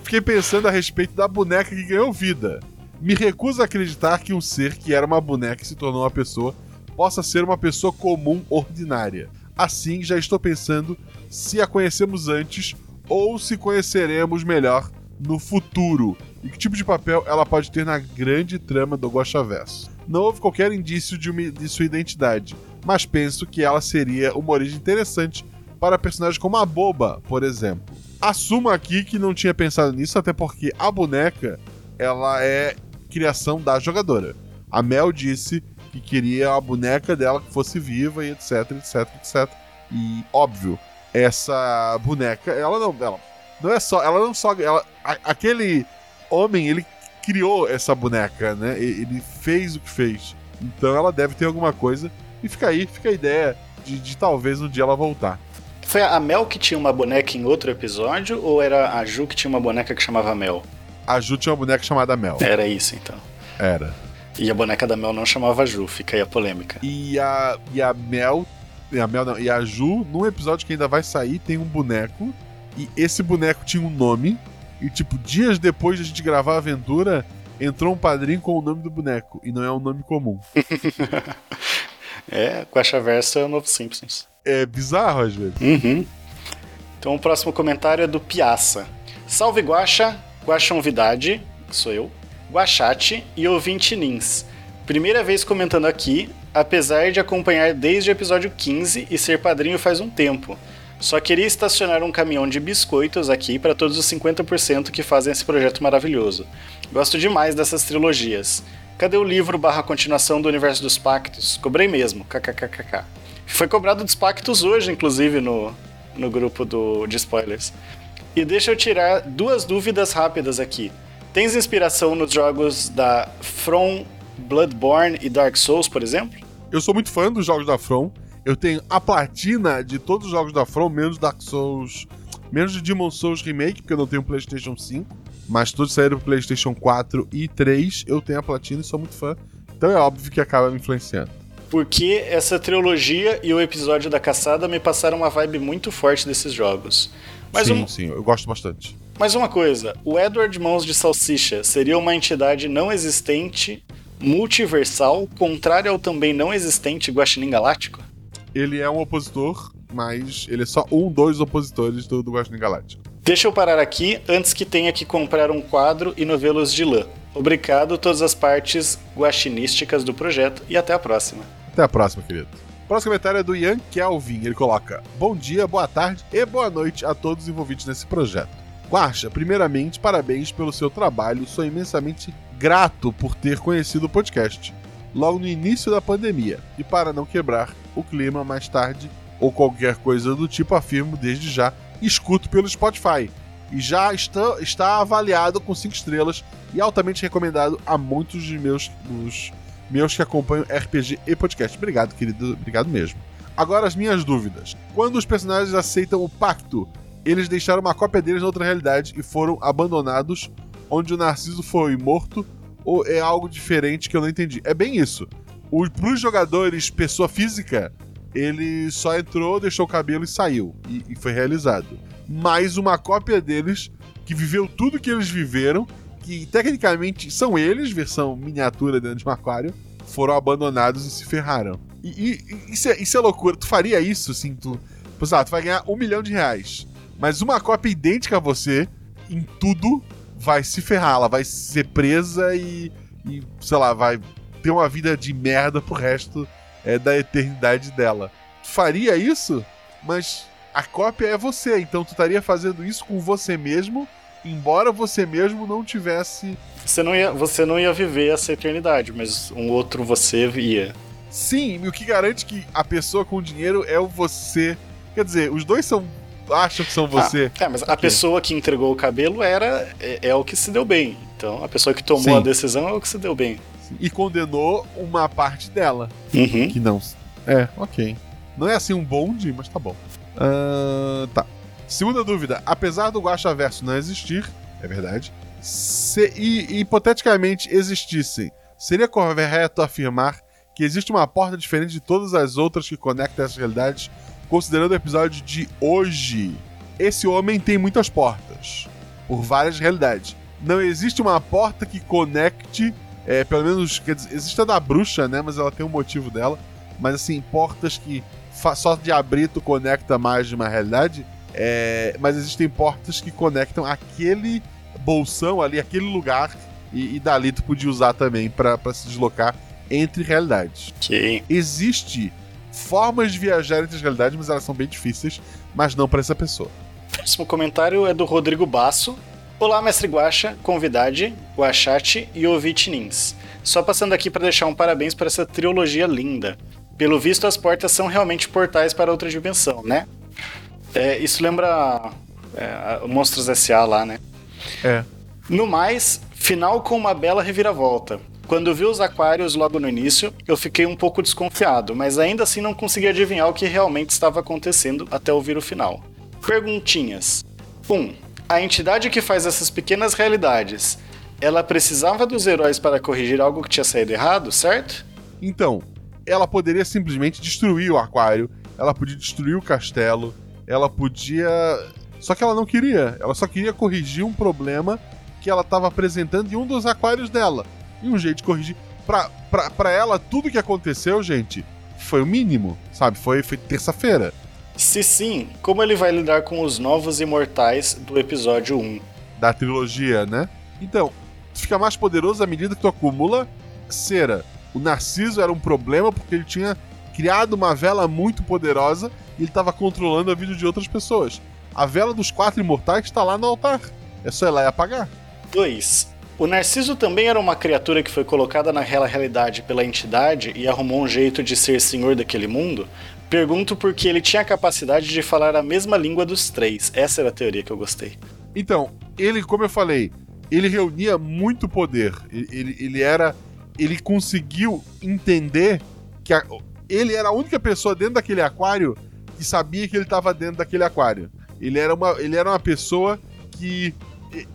Fiquei pensando a respeito da boneca que ganhou vida. Me recuso a acreditar que um ser que era uma boneca e se tornou uma pessoa possa ser uma pessoa comum ordinária. Assim, já estou pensando se a conhecemos antes ou se conheceremos melhor no futuro e que tipo de papel ela pode ter na grande trama do Verso. Não houve qualquer indício de, uma, de sua identidade, mas penso que ela seria uma origem interessante para personagens como a Boba, por exemplo. Assumo aqui que não tinha pensado nisso, até porque a boneca ela é criação da jogadora. A Mel disse que queria a boneca dela que fosse viva e etc, etc, etc. E óbvio, essa boneca, ela não, ela não é só, ela não só, ela, a, aquele homem, ele criou essa boneca, né? Ele fez o que fez. Então ela deve ter alguma coisa. E fica aí, fica a ideia de, de talvez um dia ela voltar. Foi a Mel que tinha uma boneca em outro episódio ou era a Ju que tinha uma boneca que chamava Mel? A Ju tinha uma boneca chamada Mel. Era isso então. Era. E a boneca da Mel não chamava Ju, fica aí a polêmica. E a, e a Mel. E a Mel não, e a Ju, num episódio que ainda vai sair, tem um boneco. E esse boneco tinha um nome. E, tipo, dias depois de a gente gravar a aventura, entrou um padrinho com o nome do boneco. E não é um nome comum. é, Guaxaverso é o novo Simpsons. É bizarro às vezes. Uhum. Então o próximo comentário é do Piaça. Salve Guaxa, Guaxonvidade, que sou eu, Guaxate e ouvinte Nins. Primeira vez comentando aqui, apesar de acompanhar desde o episódio 15 e ser padrinho faz um tempo. Só queria estacionar um caminhão de biscoitos aqui para todos os 50% que fazem esse projeto maravilhoso. Gosto demais dessas trilogias. Cadê o livro barra continuação do Universo dos Pactos? Cobrei mesmo, kkkk. Foi cobrado dos Pactos hoje, inclusive, no, no grupo do, de spoilers. E deixa eu tirar duas dúvidas rápidas aqui. Tens inspiração nos jogos da From, Bloodborne e Dark Souls, por exemplo? Eu sou muito fã dos jogos da From. Eu tenho a platina de todos os jogos da From, menos Dark Souls, menos de Demon Souls Remake, porque eu não tenho PlayStation 5. Mas todos saíram pro PlayStation 4 e 3. Eu tenho a platina e sou muito fã. Então é óbvio que acaba me influenciando. Porque essa trilogia e o episódio da caçada me passaram uma vibe muito forte desses jogos. Mas sim, um... sim, eu gosto bastante. Mas uma coisa, o Edward Mãos de Salsicha seria uma entidade não existente, multiversal, contrária ao também não existente Guaxinim Galáctico? Ele é um opositor, mas ele é só um dos opositores do, do Guaxinim Galáctico. Deixa eu parar aqui antes que tenha que comprar um quadro e novelos de lã. Obrigado todas as partes guaxinísticas do projeto e até a próxima. Até a próxima, querido. O próximo comentário é do Ian Kelvin. Ele coloca: Bom dia, boa tarde e boa noite a todos envolvidos nesse projeto. Guaxa, primeiramente, parabéns pelo seu trabalho. Sou imensamente grato por ter conhecido o podcast logo no início da pandemia. E para não quebrar o clima mais tarde ou qualquer coisa do tipo, afirmo desde já, escuto pelo Spotify. E já está, está avaliado com 5 estrelas e altamente recomendado a muitos de meus, dos meus que acompanham RPG e podcast. Obrigado, querido. Obrigado mesmo. Agora as minhas dúvidas. Quando os personagens aceitam o pacto, eles deixaram uma cópia deles na outra realidade e foram abandonados, onde o Narciso foi morto ou é algo diferente que eu não entendi? É bem isso. Para os jogadores, pessoa física, ele só entrou, deixou o cabelo e saiu. E, e, foi realizado. Mais uma cópia deles, que viveu tudo que eles viveram, que tecnicamente são eles, versão miniatura dentro de um aquário, foram abandonados e se ferraram. E, e isso, é, isso, é, loucura. Tu faria isso, assim, tu. Pois, ah, tu vai ganhar um milhão de reais. Mas uma cópia idêntica a você, em tudo, vai se ferrar, ela vai ser presa e, e sei lá, vai ter uma vida de merda pro resto é, da eternidade dela. Faria isso, mas a cópia é você, então tu estaria fazendo isso com você mesmo, embora você mesmo não tivesse. Você não ia, você não ia viver essa eternidade, mas um outro você ia. Sim, o que garante que a pessoa com dinheiro é o você. Quer dizer, os dois são acham que são você. Ah, é, mas okay. a pessoa que entregou o cabelo era é, é, o que se deu bem. Então, a pessoa que tomou Sim. a decisão é o que se deu bem. E condenou uma parte dela. Uhum. Que não. É, ok. Não é assim um bonde, mas tá bom. Uh, tá. Segunda dúvida. Apesar do Guacha Verso não existir, é verdade, se e, hipoteticamente existissem, seria correto afirmar que existe uma porta diferente de todas as outras que conectam essas realidades considerando o episódio de hoje, esse homem tem muitas portas, por várias realidades. Não existe uma porta que conecte, é, pelo menos, quer dizer, existe a da bruxa, né? Mas ela tem um motivo dela. Mas assim, portas que só de abrir tu conecta mais de uma realidade. É, mas existem portas que conectam aquele bolsão ali, aquele lugar, e, e dali tu podia usar também pra pra se deslocar entre realidades. Ok. Existe formas de viajar entre as realidades, mas elas são bem difíceis, mas não pra essa pessoa. Próximo comentário é do Rodrigo Basso. Olá, mestre Guaxa, convidade, Guachate e ouvintinins. Só passando aqui para deixar um parabéns para essa trilogia linda. Pelo visto, as portas são realmente portais para outra dimensão, né? É, isso lembra é, Monstros S.A. lá, né? É. No mais, final com uma bela reviravolta. Quando vi os aquários logo no início, eu fiquei um pouco desconfiado, mas ainda assim não consegui adivinhar o que realmente estava acontecendo até ouvir o final. Perguntinhas. 1. Um, a entidade que faz essas pequenas realidades, ela precisava dos heróis para corrigir algo que tinha saído errado, certo? Então, ela poderia simplesmente destruir o aquário, ela podia destruir o castelo, ela podia. Só que ela não queria, ela só queria corrigir um problema que ela estava apresentando em um dos aquários dela. E um jeito de corrigir. Pra, pra, pra ela, tudo que aconteceu, gente, foi o mínimo, sabe? Foi, foi terça-feira. Se sim, como ele vai lidar com os novos imortais do episódio 1? da trilogia, né? Então, tu fica mais poderoso à medida que tu acumula cera. O Narciso era um problema porque ele tinha criado uma vela muito poderosa e ele estava controlando a vida de outras pessoas. A vela dos quatro imortais está lá no altar. É só ir lá e apagar. 2. O Narciso também era uma criatura que foi colocada naquela realidade pela entidade e arrumou um jeito de ser senhor daquele mundo? Pergunto porque ele tinha a capacidade de falar a mesma língua dos três. Essa era a teoria que eu gostei. Então, ele, como eu falei, ele reunia muito poder. Ele, ele, ele era. Ele conseguiu entender que a- ele era a única pessoa dentro daquele aquário que sabia que ele estava dentro daquele aquário. Ele era uma, ele era uma pessoa que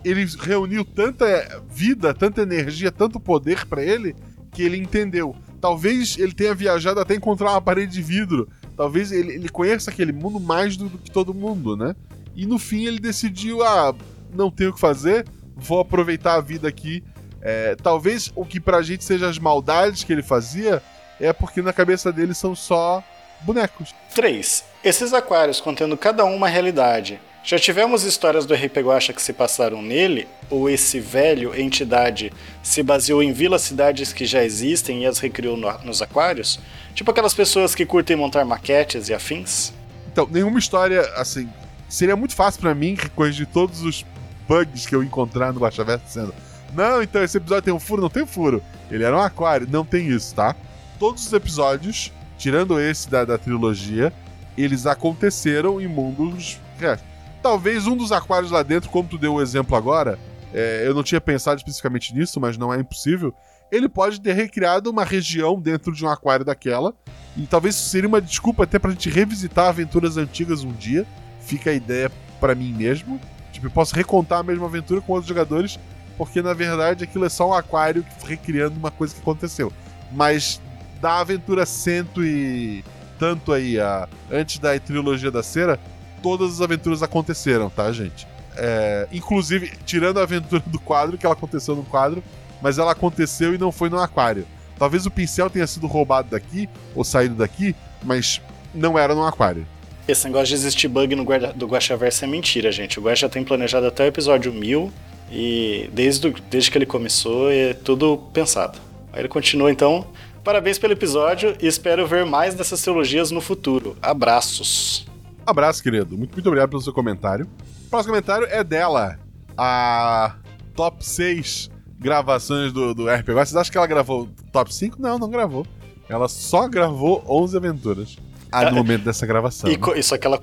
ele reuniu tanta vida, tanta energia, tanto poder pra ele que ele entendeu. Talvez ele tenha viajado até encontrar uma parede de vidro. Talvez ele, ele conheça aquele mundo mais do, do que todo mundo, né? E no fim ele decidiu, ah, não tenho o que fazer, vou aproveitar a vida aqui. É, talvez o que pra gente seja as maldades que ele fazia é porque na cabeça dele são só bonecos. 3. Esses aquários contendo cada um uma realidade. Já tivemos histórias do RP Guacha que se passaram nele? Ou esse velho entidade se baseou em vilas-cidades que já existem e as recriou no- nos aquários? Tipo aquelas pessoas que curtem montar maquetes e afins? Então, nenhuma história, assim. Seria muito fácil pra mim corrigir todos os bugs que eu encontrar no Guaxaverso dizendo: Não, então esse episódio tem um furo, não tem furo. Ele era um aquário. Não tem isso, tá? Todos os episódios, tirando esse da, da trilogia, eles aconteceram em mundos reais. Talvez um dos aquários lá dentro, como tu deu o exemplo agora, é, eu não tinha pensado especificamente nisso, mas não é impossível. Ele pode ter recriado uma região dentro de um aquário daquela. E talvez isso seria uma desculpa até pra gente revisitar aventuras antigas um dia. Fica a ideia pra mim mesmo. Tipo, eu posso recontar a mesma aventura com outros jogadores, porque na verdade aquilo é só um aquário recriando uma coisa que aconteceu. Mas da aventura cento e tanto aí, a, antes da trilogia da cera, todas as aventuras aconteceram, tá, gente? É, inclusive, tirando a aventura do quadro, que ela aconteceu no quadro, mas ela aconteceu e não foi no aquário. Talvez o pincel tenha sido roubado daqui, ou saído daqui, mas não era no aquário. Esse negócio de existir bug no guarda, do é mentira, gente. O Guaxa tem planejado até o episódio 1000 e desde, o- desde que ele começou é tudo pensado. Aí ele continua então. Parabéns pelo episódio e espero ver mais dessas teologias no futuro. Abraços. Abraço, querido. Muito, muito obrigado pelo seu comentário. O próximo comentário é dela. A top 6 gravações do, do RP. Vocês acham que ela gravou top 5? Não, não gravou. Ela só gravou 11 aventuras. Ah, no momento dessa gravação. E né? só que ela,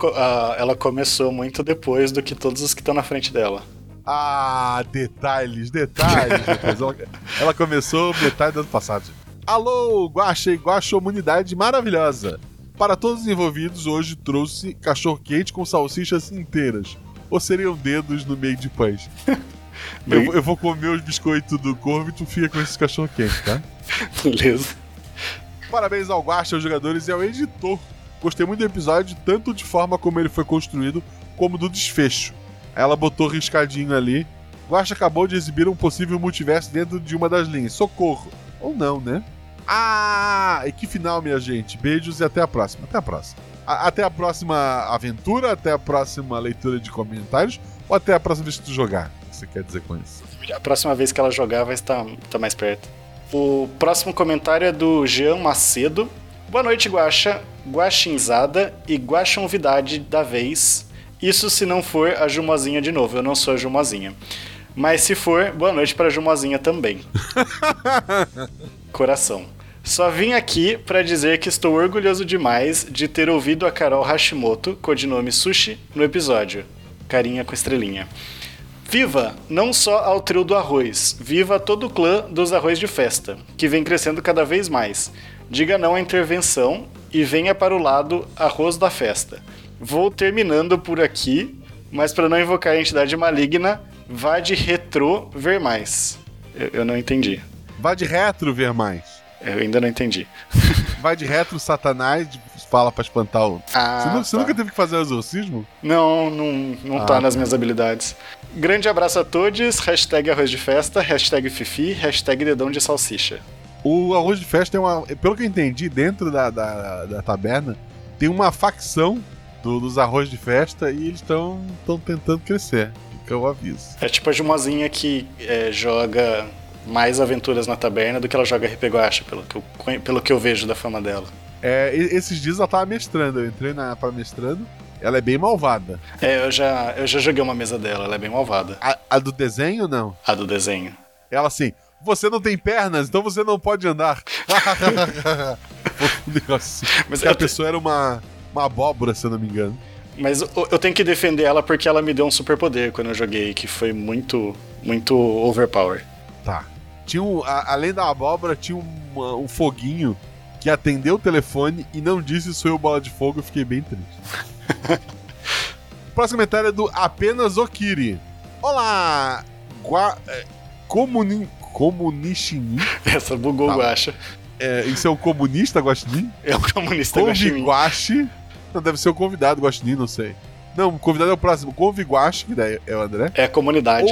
ela começou muito depois do que todos os que estão na frente dela. Ah, detalhes, detalhes. ela, ela começou metade do ano passado. Alô, Guaxa e Guaxa Humanidade maravilhosa. Para todos os envolvidos, hoje trouxe cachorro quente com salsichas inteiras. Ou seriam dedos no meio de pães. Eu, vou- eu vou comer os biscoitos do corvo e tu fica com esses cachorro quente, tá? Beleza. Parabéns ao Guaxa, aos jogadores e ao editor. Gostei muito do episódio, tanto de forma como ele foi construído, como do desfecho. Ela botou riscadinho ali. Guaxa acabou de exibir um possível multiverso dentro de uma das linhas. Socorro! Ou não, né? Ah! E que final, minha gente. Beijos e até a próxima. Até a próxima. A- até a próxima aventura, até a próxima leitura de comentários, ou até a próxima vez que tu jogar. que você quer dizer com isso. A próxima vez que ela jogar vai estar, estar mais perto. O próximo comentário é do Jean Macedo. Boa noite, Guaxa, Guaxinzada e Guaxonvidade da vez. Isso se não for a Jumozinha de novo, eu não sou a Jumozinha. Mas se for, boa noite para a Jumozinha também. Coração. Só vim aqui para dizer que estou orgulhoso demais de ter ouvido a Carol Hashimoto, codinome Sushi, no episódio. Carinha com estrelinha. Viva não só ao trio do arroz, viva todo o clã dos arroz de festa, que vem crescendo cada vez mais. Diga não à intervenção e venha para o lado arroz da festa. Vou terminando por aqui, mas para não invocar a entidade maligna, vá de retrô ver mais. Eu, eu não entendi. Vai de retro ver mais. Eu ainda não entendi. Vai de retro, Satanás, fala pra espantar o. Ah, você, nu- você tá. nunca teve que fazer o exorcismo? Não, não, não Ah, tá nas tá. minhas habilidades. Grande abraço a todos, hashtag arroz de festa, hashtag fifi, hashtag dedão de salsicha. O arroz de festa é uma. Pelo que eu entendi, dentro da, da, da taberna, tem uma facção do- dos arroz de festa e eles estão tentando crescer. Fica o aviso. É tipo a Jumozinha que é, joga mais aventuras na taberna do que ela joga RP Guacha, pelo que eu, pelo que eu vejo da fama dela. É, esses dias ela tava mestrando, eu entrei na, pra mestrando. Ela é bem malvada. É, eu já, eu já joguei uma mesa dela, ela é bem malvada. A, a do desenho, não. A do desenho. Ela assim, você não tem pernas, então você não pode andar. assim. Mas a te- pessoa era uma, uma abóbora, se eu não me engano. Mas eu tenho que defender ela porque ela me deu um superpoder quando eu joguei, que foi muito, muito overpower. Tá. Tinha um, a- além da abóbora, tinha uma- um foguinho que atendeu o telefone e não disse sou eu bola de fogo, eu fiquei bem triste. Próximo comentário é do Apenas Okiri. Olá! Gua, é, comuni, comunishini? Essa bugou Tá. o Guacha. É, isso é um comunista, Guaxinim? É um comunista Guaxinim. Conviguache. Não, deve ser o convidado, Guaxinim, não sei. Não, o convidado é o próximo. Conviguache, que daí é o André. É a comunidade.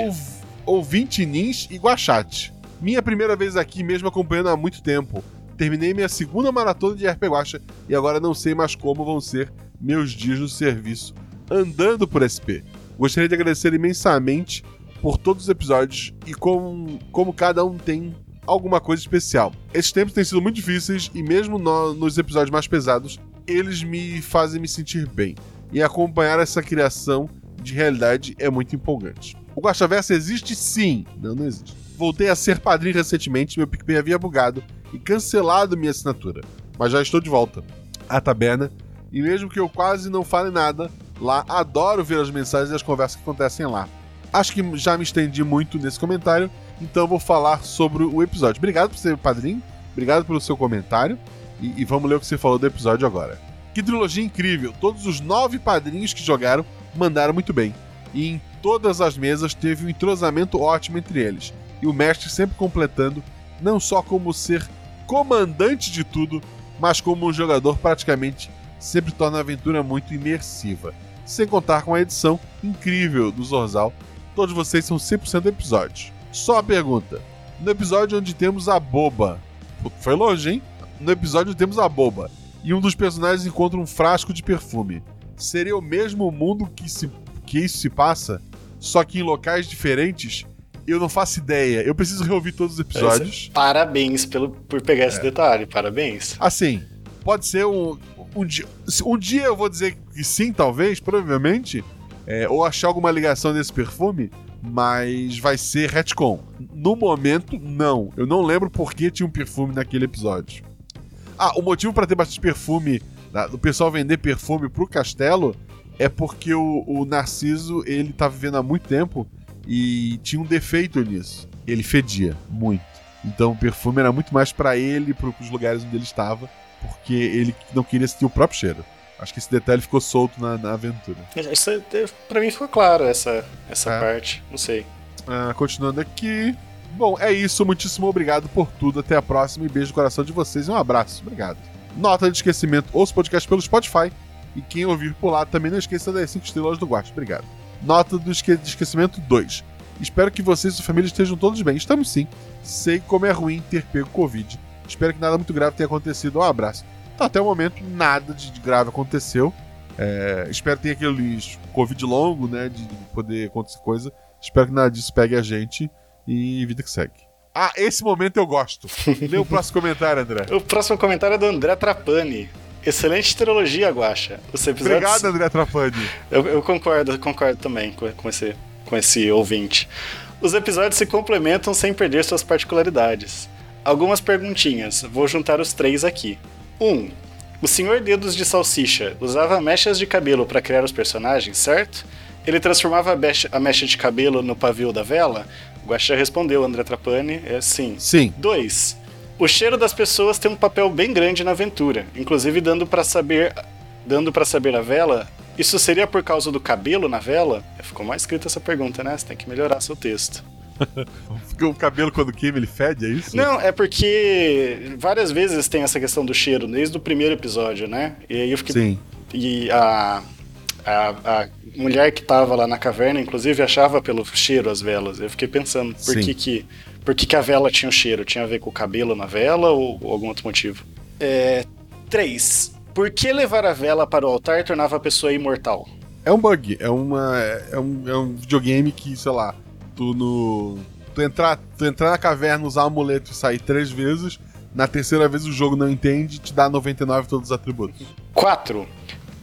Ou, ouvinte Nins e Guachate. Minha primeira vez aqui, mesmo acompanhando há muito tempo. Terminei minha segunda maratona de RP Guacha e agora não sei mais como vão ser meus dias no serviço andando por SP. Gostaria de agradecer imensamente por todos os episódios e como, como cada um tem alguma coisa especial. Esses tempos têm sido muito difíceis e mesmo no- nos episódios mais pesados, eles me fazem me sentir bem. E acompanhar essa criação de realidade é muito empolgante. O Guaxaverso existe sim. Não, não existe. Voltei a ser padrinho recentemente, meu PicPay havia bugado e cancelado minha assinatura. Mas já estou de volta à taberna e mesmo que eu quase não fale nada, lá adoro ver as mensagens e as conversas que acontecem lá. Acho que já me estendi muito nesse comentário, então vou falar sobre o episódio. Obrigado por ser padrinho, obrigado pelo seu comentário e, e vamos ler o que você falou do episódio agora. Que trilogia incrível! Todos os nove padrinhos que jogaram mandaram muito bem. E em todas as mesas teve um entrosamento ótimo entre eles. E o mestre sempre completando, não só como ser comandante de tudo, mas como um jogador praticamente sempre torna a aventura muito imersiva. Sem contar com a edição incrível do Zorzal. Todos vocês são 100% episódios. Só a pergunta: no episódio onde temos a boba. Foi longe, hein? No episódio temos a boba. E um dos personagens encontra um frasco de perfume. Seria o mesmo mundo que, se, que isso se passa? Só que em locais diferentes? Eu não faço ideia. Eu preciso reouvir todos os episódios. Parabéns pelo, por pegar É. esse detalhe, parabéns. Assim, pode ser um. Um dia, um dia eu vou dizer que sim, talvez, provavelmente. é, ou achar alguma ligação desse perfume, mas vai ser retcon. No momento, não. Eu não lembro por que tinha um perfume naquele episódio. Ah, o motivo para ter bastante perfume, do pessoal vender perfume pro castelo, é porque o, o Narciso, ele tá vivendo há muito tempo e tinha um defeito nisso. Ele fedia muito. Então o perfume era muito mais pra ele, para os lugares onde ele estava, porque ele não queria sentir o próprio cheiro. Acho que esse detalhe ficou solto na, na aventura. Isso, é- pra mim ficou claro essa, essa É. parte. Não sei. Ah, continuando aqui. Bom, é isso. Muitíssimo obrigado por tudo. Até a próxima e beijo no coração de vocês e um abraço. Obrigado. Nota de esquecimento: ouça o podcast pelo Spotify. E quem ouvir por lá também não esqueça das 5 estrelas do Guacho. Obrigado. Nota do esque- esquecimento 2. Espero que vocês e sua família estejam todos bem. Estamos sim. Sei como é ruim ter pego Covid. Espero que nada muito grave tenha acontecido. Um abraço. Então, até o momento, nada de grave aconteceu. É, espero tenha aquele Covid longo, né? De poder acontecer coisa. Espero que nada disso pegue a gente e vida que segue. Ah, esse momento eu gosto. Lê o próximo comentário, André. O próximo comentário é do André Trapani. Excelente trilogia, Guaxa. Os episódios... Obrigado, André Trapani. Eu, eu concordo, concordo também com, com, esse, com esse ouvinte. Os episódios se complementam sem perder suas particularidades. Algumas perguntinhas, vou juntar os três aqui. 1. Um, o Senhor Dedos de Salsicha usava mechas de cabelo para criar os personagens, certo? Ele transformava a mecha, a mecha de cabelo no pavio da vela? Guaxa respondeu, André Trapani, é sim. Sim. 2. O cheiro das pessoas tem um papel bem grande na aventura, inclusive dando para saber dando para saber a vela. Isso seria por causa do cabelo na vela? Ficou mal escrita essa pergunta, né? Você tem que melhorar seu texto. o cabelo quando queima ele fede, é isso? Não, é porque várias vezes tem essa questão do cheiro, desde o primeiro episódio, né? E aí eu fiquei. Sim. E a, a, a mulher que tava lá na caverna, inclusive, achava pelo cheiro as velas. Eu fiquei pensando, por que que, por que que a vela tinha o cheiro? Tinha a ver com o cabelo na vela ou, ou algum outro motivo? É, três. Por que levar a vela para o altar tornava a pessoa imortal? É um bug, é, uma, é, um, é um videogame que, sei lá, tu no. Tu entrar, tu entrar na caverna, usar o amuleto e sair três vezes, na terceira vez o jogo não entende e te dá 99 todos os atributos. 4.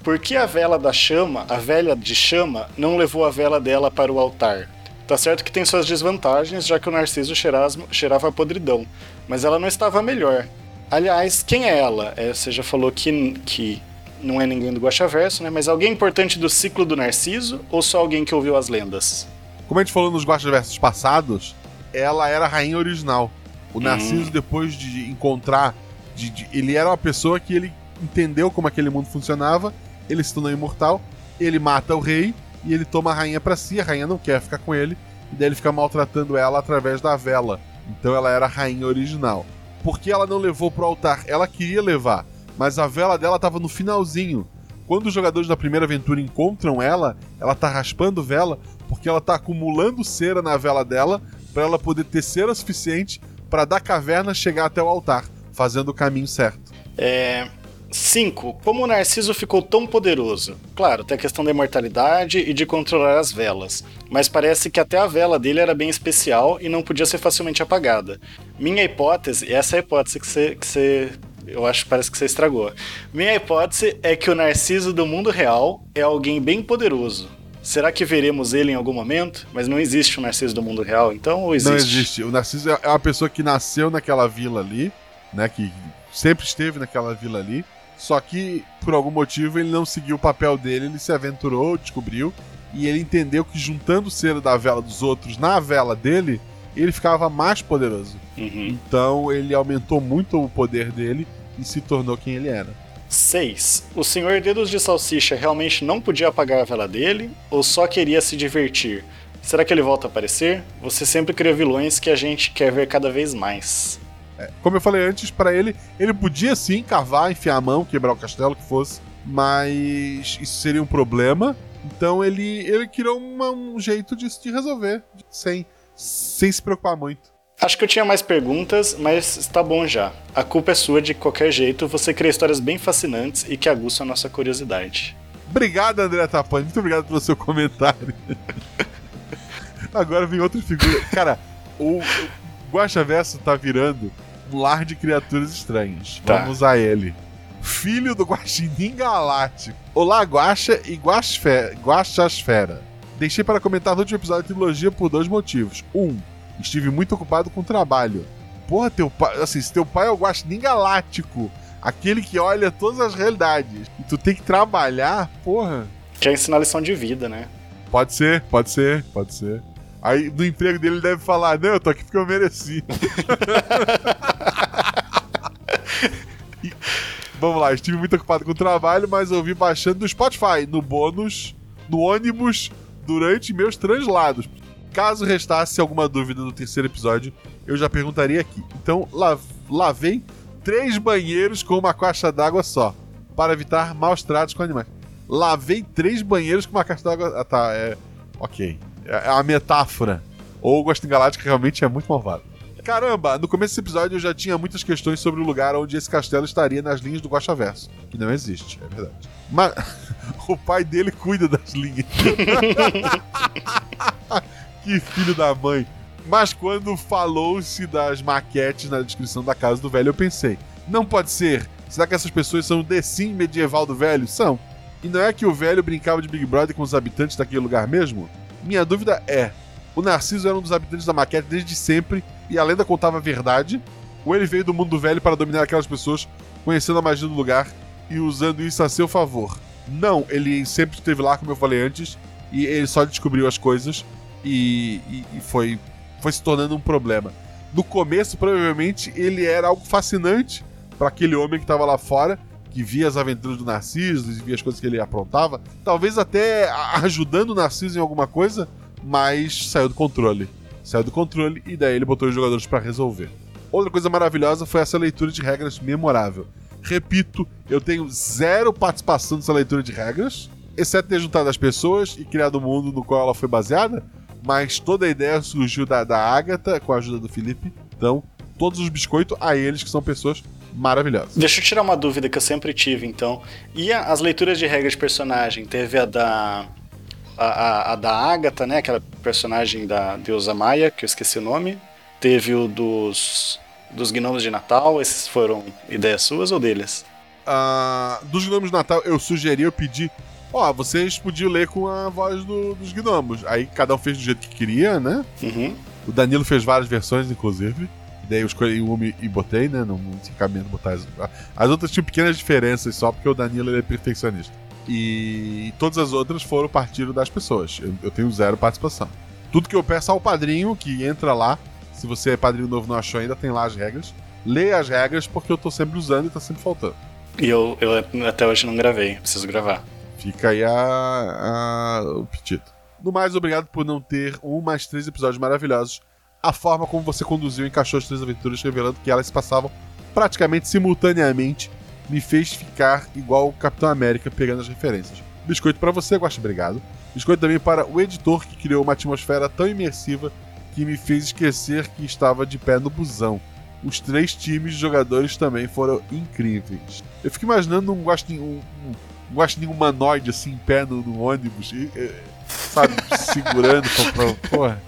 Por que a vela da chama, a velha de chama, não levou a vela dela para o altar? Tá certo que tem suas desvantagens, já que o Narciso cheirava, cheirava a podridão, mas ela não estava melhor. Aliás, quem é ela? É, você já falou que, que não é ninguém do Guaxaverso, né? Mas alguém importante do ciclo do Narciso ou só alguém que ouviu as lendas? Como a gente falou nos Guaxaversos passados, ela era a rainha original. O Narciso, hum. depois de encontrar. De, de, ele era uma pessoa que ele entendeu como aquele mundo funcionava ele se tornou imortal, ele mata o rei e ele toma a rainha para si, a rainha não quer ficar com ele, e daí ele fica maltratando ela através da vela. Então ela era a rainha original. Por que ela não levou pro altar? Ela queria levar, mas a vela dela estava no finalzinho. Quando os jogadores da primeira aventura encontram ela, ela tá raspando vela porque ela tá acumulando cera na vela dela para ela poder ter cera suficiente para da caverna chegar até o altar, fazendo o caminho certo. É, 5. Como o Narciso ficou tão poderoso? Claro, tem a questão da imortalidade e de controlar as velas, mas parece que até a vela dele era bem especial e não podia ser facilmente apagada. Minha hipótese, essa é a hipótese que você, que você eu acho que parece que você estragou. Minha hipótese é que o Narciso do mundo real é alguém bem poderoso. Será que veremos ele em algum momento? Mas não existe o Narciso do mundo real, então ou existe? Não existe. O Narciso é uma pessoa que nasceu naquela vila ali, né? Que sempre esteve naquela vila ali só que, por algum motivo, ele não seguiu o papel dele, ele se aventurou, descobriu, e ele entendeu que juntando cera da vela dos outros na vela dele, ele ficava mais poderoso. Uhum. Então ele aumentou muito o poder dele e se tornou quem ele era. 6. O Senhor Dedos de Salsicha realmente não podia apagar a vela dele ou só queria se divertir? Será que ele volta a aparecer? Você sempre cria vilões que a gente quer ver cada vez mais. É, como eu falei antes, para ele, ele podia sim cavar, enfiar a mão, quebrar o castelo, que fosse, mas isso seria um problema. Então ele, ele criou uma, um jeito de, de resolver, sem, sem se preocupar muito. Acho que eu tinha mais perguntas, mas está bom já. A culpa é sua de qualquer jeito, você cria histórias bem fascinantes e que aguçam a nossa curiosidade. Obrigado, André Tapani. Muito obrigado pelo seu comentário. Agora vem outra figura. Cara, o Guaxa Verso tá virando lar de criaturas estranhas. Tá. Vamos a ele. Filho do Guaxinim Galáctico. Olá, Guaxa e Guaxasfera. Deixei para comentar no último episódio da trilogia por dois motivos. Um, estive muito ocupado com o trabalho. Porra, teu pai. Assim, se teu pai é o Guaxinim Galáctico, aquele que olha todas as realidades, e tu tem que trabalhar, porra. Quer ensinar lição de vida, né? Pode ser, pode ser, pode ser. Aí no emprego dele ele deve falar: Não, eu tô aqui porque eu mereci. vamos lá, estive muito ocupado com o trabalho, mas ouvi baixando do Spotify, no bônus, no ônibus, durante meus translados. Caso restasse alguma dúvida no terceiro episódio, eu já perguntaria aqui. Então, lavei três banheiros com uma caixa d'água só, para evitar maus tratos com animais. Lavei três banheiros com uma caixa d'água. Ah, tá, é. Ok. É, é uma metáfora. Ou o Ghost Galáctica realmente é muito malvado. Caramba, no começo desse episódio eu já tinha muitas questões sobre o lugar onde esse castelo estaria nas linhas do Verso, que não existe, é verdade. Mas o pai dele cuida das linhas. Que filho da mãe. Mas quando falou-se das maquetes na descrição da casa do velho, eu pensei: não pode ser. Será que essas pessoas são The Sim medieval do velho? São. E não é que o velho brincava de Big Brother com os habitantes daquele lugar mesmo? Minha dúvida é: o Narciso era um dos habitantes da maquete desde sempre e a lenda contava a verdade? Ou ele veio do mundo do velho para dominar aquelas pessoas, conhecendo a magia do lugar e usando isso a seu favor? Não, ele sempre esteve lá, como eu falei antes, e ele só descobriu as coisas e, e, e foi, foi se tornando um problema. No começo, provavelmente, ele era algo fascinante para aquele homem que estava lá fora, que via as aventuras do Narciso e via as coisas que ele aprontava, talvez até ajudando o Narciso em alguma coisa, mas saiu do controle. Saiu do controle e daí ele botou os jogadores para resolver. Outra coisa maravilhosa foi essa leitura de regras memorável. Repito, eu tenho zero participação nessa leitura de regras, exceto ter juntado as pessoas e criado o mundo no qual ela foi baseada, mas toda a ideia surgiu da, da Agatha com a ajuda do Felipe. Então, todos os biscoitos a eles, que são pessoas maravilhosas. Deixa eu tirar uma dúvida que eu sempre tive, então. E as leituras de regras de personagem? Teve a da. A, a, a da Agatha, né? Aquela personagem da deusa Maia, que eu esqueci o nome. Teve o dos. Dos gnomos de Natal, esses foram ideias suas ou deles? Uh, dos gnomos de Natal, eu sugeri, eu pedi. Ó, oh, vocês podiam ler com a voz do, dos gnomos. Aí cada um fez do jeito que queria, né? Uhum. O Danilo fez várias versões, inclusive. Daí eu escolhi uma e botei, né? Não, não tinha caminho botar as. As outras tinham pequenas diferenças só porque o Danilo é perfeccionista. E todas as outras foram partido das pessoas. Eu, eu tenho zero participação. Tudo que eu peço ao padrinho, que entra lá. Se você é padrinho novo não achou ainda, tem lá as regras. Leia as regras porque eu tô sempre usando e tá sempre faltando. E eu, eu até hoje não gravei, preciso gravar. Fica aí a, a, o pedido. No mais, obrigado por não ter um mais três episódios maravilhosos a forma como você conduziu e encaixou as três aventuras, revelando que elas se passavam praticamente simultaneamente, me fez ficar igual o Capitão América pegando as referências. Biscoito para você, Guaxa, obrigado. Biscoito também para o editor que criou uma atmosfera tão imersiva que me fez esquecer que estava de pé no busão. Os três times de jogadores também foram incríveis. Eu fico imaginando um guaxinim, um, um guaxinim humanoide assim, em pé no, no ônibus. E, sabe, segurando pra, porra.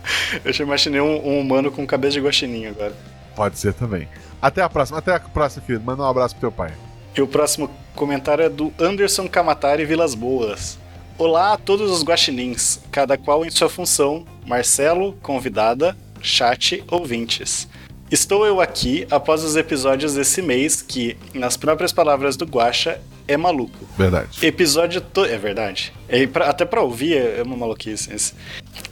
Eu já imaginei um, um, humano com cabeça de guaxinim agora. Pode ser também. Até a próxima, até a próxima, querido. Manda um abraço pro teu pai. E o próximo comentário é do Anderson Kamatari Vilas Boas. Olá a todos os guaxinins, cada qual em sua função, Marcelo, convidada, chat, ouvintes. Estou eu aqui após os episódios desse mês que, nas próprias palavras do Guaxa, é maluco. Verdade. Episódio to... É verdade. É pra... Até pra ouvir é uma maluquice. Esse.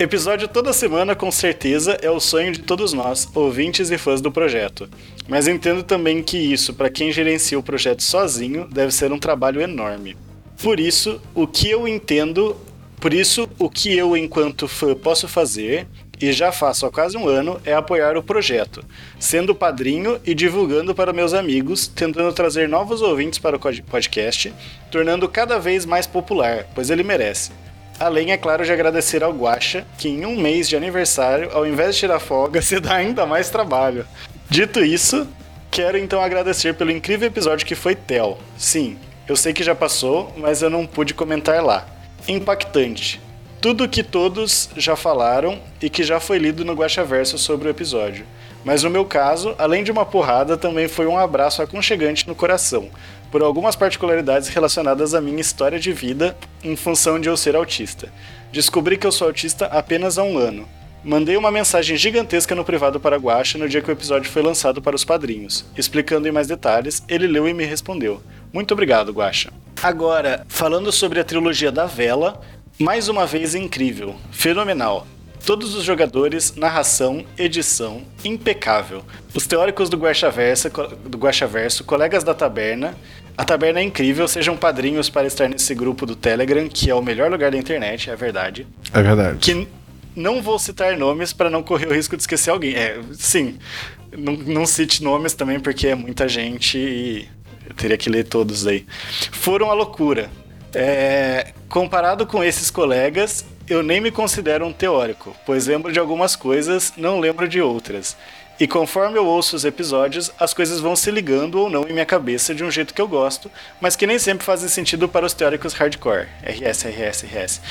Episódio toda semana, com certeza, é o sonho de todos nós, ouvintes e fãs do projeto. Mas entendo também que isso, para quem gerencia o projeto sozinho, deve ser um trabalho enorme. Por isso, o que eu entendo por isso, o que eu, enquanto fã, posso fazer e já faço há quase um ano é apoiar o projeto, sendo padrinho e divulgando para meus amigos, tentando trazer novos ouvintes para o podcast, tornando cada vez mais popular, pois ele merece. Além, é claro, de agradecer ao Guacha, que em um mês de aniversário, ao invés de tirar folga, se dá ainda mais trabalho. Dito isso, quero então agradecer pelo incrível episódio que foi Tel. Sim, eu sei que já passou, mas eu não pude comentar lá. Impactante tudo que todos já falaram e que já foi lido no Guaxaverso sobre o episódio. Mas no meu caso, além de uma porrada, também foi um abraço aconchegante no coração, por algumas particularidades relacionadas à minha história de vida em função de eu ser autista. Descobri que eu sou autista apenas há um ano. Mandei uma mensagem gigantesca no privado para Guaxa no dia que o episódio foi lançado para os padrinhos. Explicando em mais detalhes, ele leu e me respondeu. Muito obrigado, Guaxa. Agora, falando sobre a trilogia da Vela, mais uma vez incrível, fenomenal. Todos os jogadores, narração, edição, impecável. Os teóricos do Guaxaverso, do colegas da taberna. A taberna é incrível, sejam padrinhos para estar nesse grupo do Telegram, que é o melhor lugar da internet, é verdade. É verdade. Que não vou citar nomes para não correr o risco de esquecer alguém. É, sim, não, não cite nomes também, porque é muita gente e eu teria que ler todos aí. Foram a loucura. É, comparado com esses colegas, eu nem me considero um teórico, pois lembro de algumas coisas, não lembro de outras. E conforme eu ouço os episódios, as coisas vão se ligando ou não em minha cabeça de um jeito que eu gosto, mas que nem sempre fazem sentido para os teóricos hardcore. RS, RS, RS.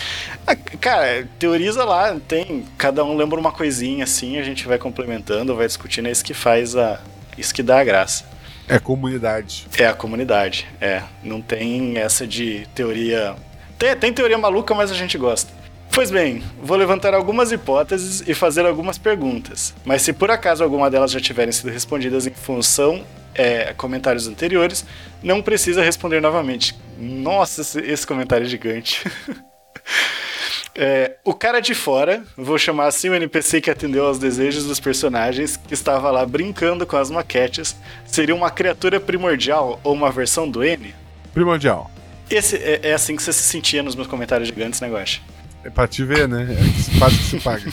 Ah, cara, teoriza lá, tem. Cada um lembra uma coisinha assim, a gente vai complementando, vai discutindo, é isso que faz a. Isso que dá a graça. É comunidade. É a comunidade, é. Não tem essa de teoria. Tem, tem teoria maluca, mas a gente gosta. Pois bem, vou levantar algumas hipóteses e fazer algumas perguntas, mas se por acaso alguma delas já tiverem sido respondidas em função é, comentários anteriores, não precisa responder novamente. Nossa, esse, comentário é gigante. É, o cara de fora, vou chamar assim o NPC que atendeu aos desejos dos personagens, que estava lá brincando com as maquetes, seria uma criatura primordial ou uma versão do N? Primordial. Esse, é, é assim que você se sentia nos meus comentários gigantes, negócio. É pra te ver, né? É quase que se paga.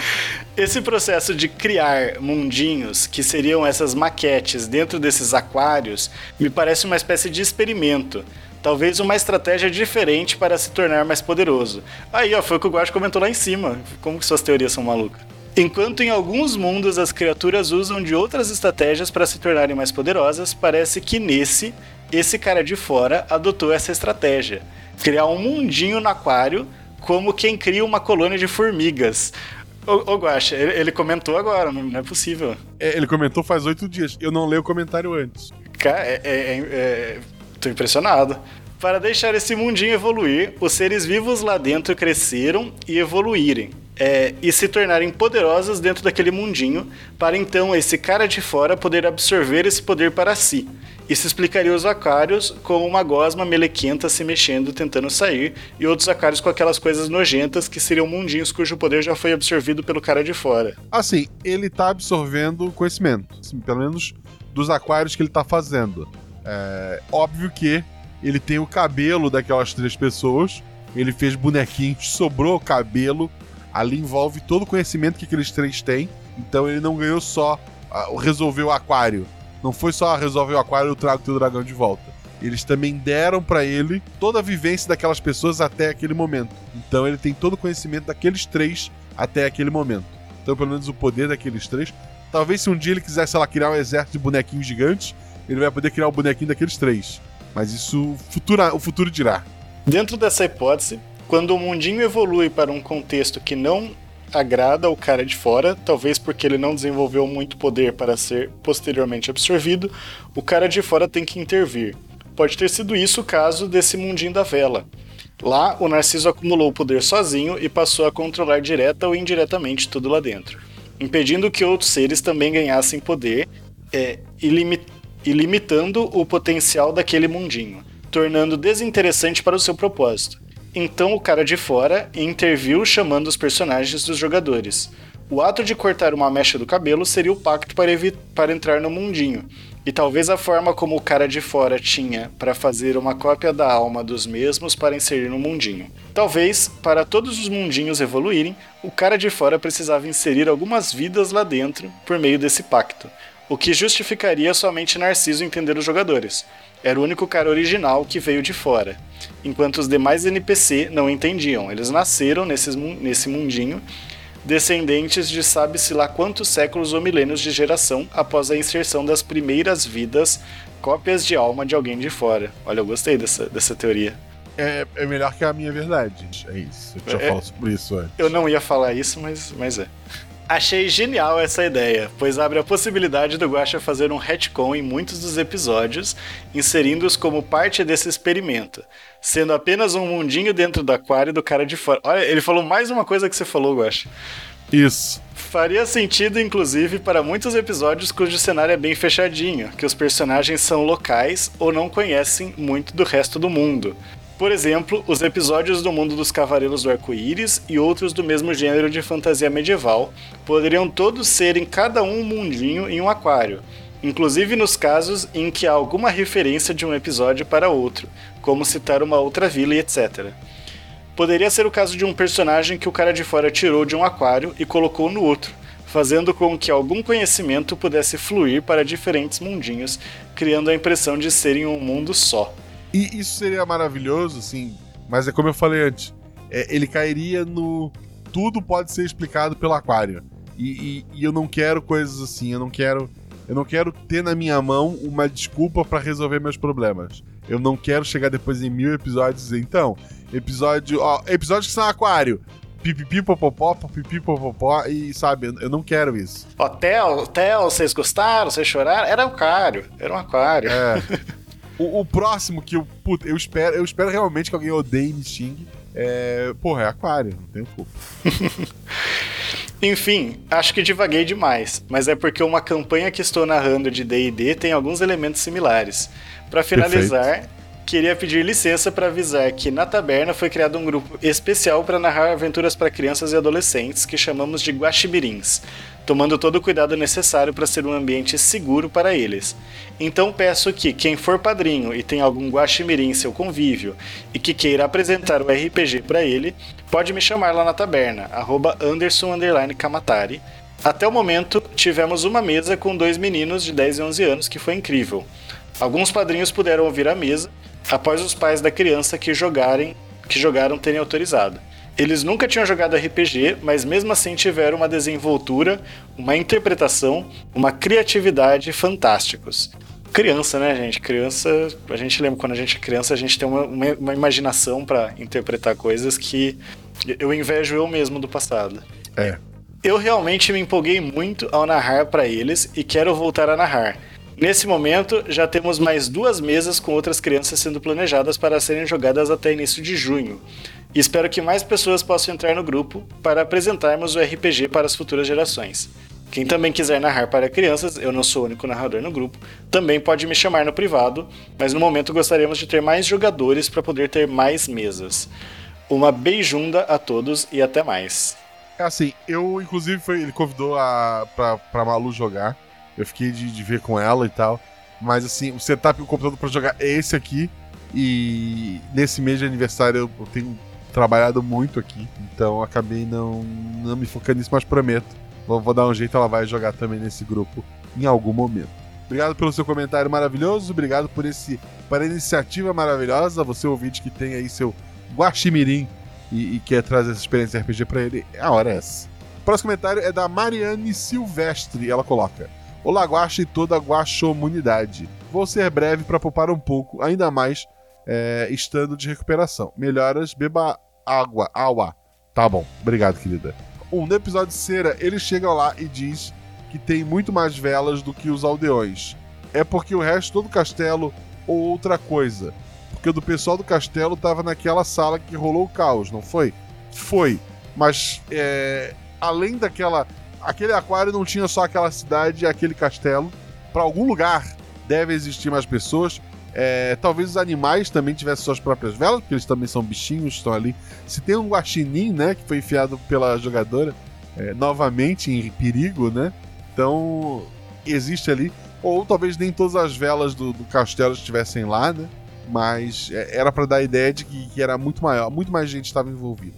Esse processo de criar mundinhos, que seriam essas maquetes dentro desses aquários, me parece uma espécie de experimento. Talvez uma estratégia diferente para se tornar mais poderoso. Aí, ó, foi o que o Guacho comentou lá em cima. Como que suas teorias são malucas? Enquanto em alguns mundos as criaturas usam de outras estratégias para se tornarem mais poderosas, parece que nesse, esse cara de fora adotou essa estratégia. Criar um mundinho no aquário como quem cria uma colônia de formigas. Ô, ô Guaxa, ele, ele, comentou agora, não é possível. É, ele comentou faz oito dias. Eu não leio o comentário antes. Cara, é, é, é, é, tô impressionado. Para deixar esse mundinho evoluir, os seres vivos lá dentro cresceram e evoluírem. É, e se tornarem poderosos dentro daquele mundinho, para então esse cara de fora poder absorver esse poder para si. Isso explicaria os aquários com uma gosma melequenta se mexendo tentando sair, e outros aquários com aquelas coisas nojentas que seriam mundinhos cujo poder já foi absorvido pelo cara de fora. Assim, ele tá absorvendo conhecimento, assim, pelo menos dos aquários que ele tá fazendo. É óbvio que ele tem o cabelo daquelas três pessoas, ele fez bonequinhos, sobrou cabelo, ali envolve todo o conhecimento que aqueles três têm, então ele não ganhou só resolver o aquário não foi só resolver o aquário e trago teu dragão de volta. Eles também deram para ele toda a vivência daquelas pessoas até aquele momento. Então ele tem todo o conhecimento daqueles três até aquele momento. Então, pelo menos o poder daqueles três. Talvez se um dia ele quisesse, sei lá, criar um exército de bonequinhos gigantes, ele vai poder criar o um bonequinho daqueles três. Mas isso futura, o futuro dirá. Dentro dessa hipótese, quando o mundinho evolui para um contexto que não agrada ao cara de fora, talvez porque ele não desenvolveu muito poder para ser posteriormente absorvido, o cara de fora tem que intervir. Pode ter sido isso o caso desse mundinho da vela. Lá, o Narciso acumulou o poder sozinho e passou a controlar direta ou indiretamente tudo lá dentro, impedindo que outros seres também ganhassem poder é, e, limi e limitando o potencial daquele mundinho, tornando desinteressante para o seu propósito. Então o cara de fora interviu chamando os personagens dos jogadores. O ato de cortar uma mecha do cabelo seria o pacto para, para entrar no mundinho. E talvez a forma como o cara de fora tinha para fazer uma cópia da alma dos mesmos para inserir no mundinho. Talvez, para todos os mundinhos evoluírem, o cara de fora precisava inserir algumas vidas lá dentro por meio desse pacto, o que justificaria somente Narciso entender os jogadores. Era o único cara original que veio de fora, enquanto os demais NPC não entendiam. Eles nasceram nesses, nesse mundinho, descendentes de sabe-se lá quantos séculos ou milênios de geração após a inserção das primeiras vidas, cópias de alma de alguém de fora. Olha, eu gostei dessa, dessa teoria. É, é melhor que a minha verdade. É isso. Eu já é, falo sobre isso antes. Eu não ia falar isso, mas, mas é. Achei genial essa ideia, pois abre a possibilidade do Guaxa fazer um retcon em muitos dos episódios, inserindo-os como parte desse experimento, sendo apenas um mundinho dentro do aquário do cara de fora. Olha, ele falou mais uma coisa que você falou, Guaxa. Isso. Faria sentido, inclusive, para muitos episódios cujo cenário é bem fechadinho, que os personagens são locais ou não conhecem muito do resto do mundo. Por exemplo, os episódios do mundo dos Cavaleiros do Arco-Íris e outros do mesmo gênero de fantasia medieval poderiam todos serem cada um um mundinho em um aquário, inclusive nos casos em que há alguma referência de um episódio para outro, como citar uma outra vila e etc. Poderia ser o caso de um personagem que o cara de fora tirou de um aquário e colocou no outro, fazendo com que algum conhecimento pudesse fluir para diferentes mundinhos, criando a impressão de serem um mundo só. E isso seria maravilhoso, sim. Mas é como eu falei antes. É, ele cairia no. Tudo pode ser explicado pelo aquário. E, e- e eu não quero coisas assim, eu não quero. Eu não quero ter na minha mão uma desculpa pra resolver meus problemas. Eu não quero chegar depois em mil episódios e dizer, então, episódio. Ó, episódios que são aquário. Pipipi, popopó, pipipi, popopó, e sabe, eu- não quero isso. Hotel, Theo, vocês gostaram? Vocês choraram? Era um aquário. Era um aquário. É. o, o próximo que eu. Puta, eu espero, eu espero realmente que alguém odeie e me xingue. É. Porra, é aquário, não tenho culpa. Enfim, acho que divaguei demais, mas é porque uma campanha que estou narrando de D&D tem alguns elementos similares. Para finalizar, queria pedir licença para avisar que na taberna foi criado um grupo especial para narrar aventuras para crianças e adolescentes que chamamos de guaxibirins, tomando todo o cuidado necessário para ser um ambiente seguro para eles. Então peço que quem for padrinho e tem algum guaximirim em seu convívio e que queira apresentar o RPG para ele, pode me chamar lá na taberna, arroba Anderson underline Kamatari. Até o momento, tivemos uma mesa com dois meninos de 10 e 11 anos que foi incrível. Alguns padrinhos puderam ouvir a mesa após os pais da criança que jogarem, que jogaram terem autorizado. Eles nunca tinham jogado RPG, mas mesmo assim tiveram uma desenvoltura, uma interpretação, uma criatividade fantásticos. Criança, né, gente? Criança, a gente lembra quando a gente é criança, a gente tem uma, uma, uma imaginação para interpretar coisas que eu invejo eu mesmo do passado. É. Eu realmente me empolguei muito ao narrar para eles e quero voltar a narrar. Nesse momento, já temos mais duas mesas com outras crianças sendo planejadas para serem jogadas até início de junho. Espero que mais pessoas possam entrar no grupo para apresentarmos o RPG para as futuras gerações. Quem também quiser narrar para crianças, eu não sou o único narrador no grupo, também pode me chamar no privado, mas no momento gostaríamos de ter mais jogadores para poder ter mais mesas. Uma beijunda a todos e até mais. É assim, eu, inclusive, foi, ele convidou a, pra, pra Malu jogar. Eu fiquei de, de ver com ela e tal. Mas assim, o setup do computador pra jogar é esse aqui. E nesse mês de aniversário eu, tenho trabalhado muito aqui. Então acabei não, não me focando nisso, mas prometo. Vou, vou dar um jeito, ela vai jogar também nesse grupo em algum momento. Obrigado pelo seu comentário maravilhoso. Obrigado por esse por a iniciativa maravilhosa. Você ouvinte que tem aí seu Guaximirim e, e quer trazer essa experiência RPG pra ele, a hora é essa. O próximo comentário é da Mariane Silvestre. Ela coloca: Olá, Guaxa e toda a Guaxomunidade. Vou ser breve para poupar um pouco, ainda mais é, estando de recuperação. Melhoras, beba água. Água. Tá bom, obrigado, querida. Um, no episódio de Cera, ele chega lá e diz que tem muito mais velas do que os aldeões. É porque o resto do castelo ou outra coisa. Porque o do pessoal do castelo tava naquela sala que rolou o caos, não foi? Foi. Mas é, além daquela. Aquele aquário não tinha só aquela cidade e aquele castelo. Para algum lugar deve existir mais pessoas. É, talvez os animais também tivessem suas próprias velas, porque eles também são bichinhos, estão ali. Se tem um guaxinim, né, que foi enfiado pela jogadora, é, novamente em perigo, né? Então, existe ali. Ou talvez nem todas as velas do, do castelo estivessem lá, né? Mas é, era para dar a ideia de que, que era muito maior, muito mais gente estava envolvida.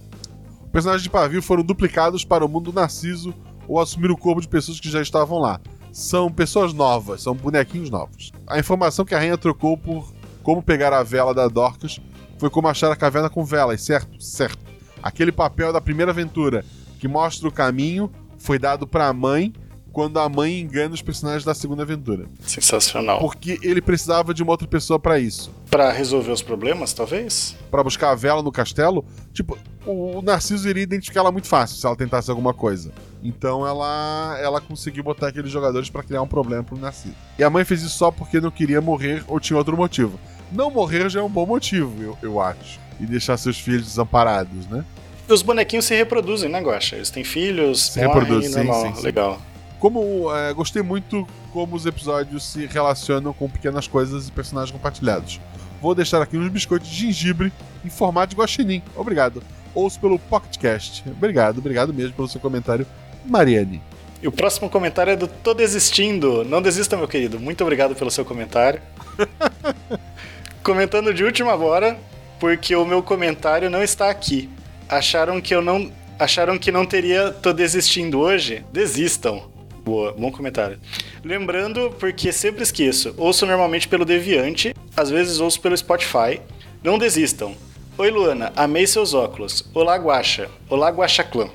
Os personagens de pavio foram duplicados para o mundo narciso ou assumiram o corpo de pessoas que já estavam lá. São pessoas novas, são bonequinhos novos. A informação que a rainha trocou por como pegar a vela da Dorcas foi como achar a caverna com velas, certo? Certo. Aquele papel da primeira aventura que mostra o caminho foi dado para a mãe quando a mãe engana os personagens da segunda aventura. Sensacional. Porque ele precisava de uma outra pessoa para isso. Para resolver os problemas, talvez? Para buscar a vela no castelo, tipo, o Narciso iria identificar ela muito fácil se ela tentasse alguma coisa. Então ela ela conseguiu botar aqueles jogadores para criar um problema pro Narciso. E a mãe fez isso só porque não queria morrer ou tinha outro motivo. Não morrer já é um bom motivo, eu, eu acho. E deixar seus filhos desamparados, né? E os bonequinhos se reproduzem, né, Guaxa? Eles têm filhos, Se morrem, reproduzem, sim, normal. sim, sim. Legal. Como é, gostei muito como os episódios se relacionam com pequenas coisas e personagens compartilhados. Vou deixar aqui uns biscoitos de gengibre em formato de guaxinim. Obrigado. Ouço pelo PocketCast. Obrigado, obrigado mesmo pelo seu comentário, Mariane. E o próximo comentário é do Tô Desistindo. Não desista, meu querido. Muito obrigado pelo seu comentário. Comentando de última hora, porque o meu comentário não está aqui. Acharam que eu não. Acharam que não teria Tô Desistindo hoje? Desistam. Boa, bom comentário. Lembrando, porque sempre esqueço, ouço normalmente pelo Deviante, às vezes ouço pelo Spotify. Não desistam. Oi, Luana, amei seus óculos. Olá, Guaxa. Olá, Guaxa Clã.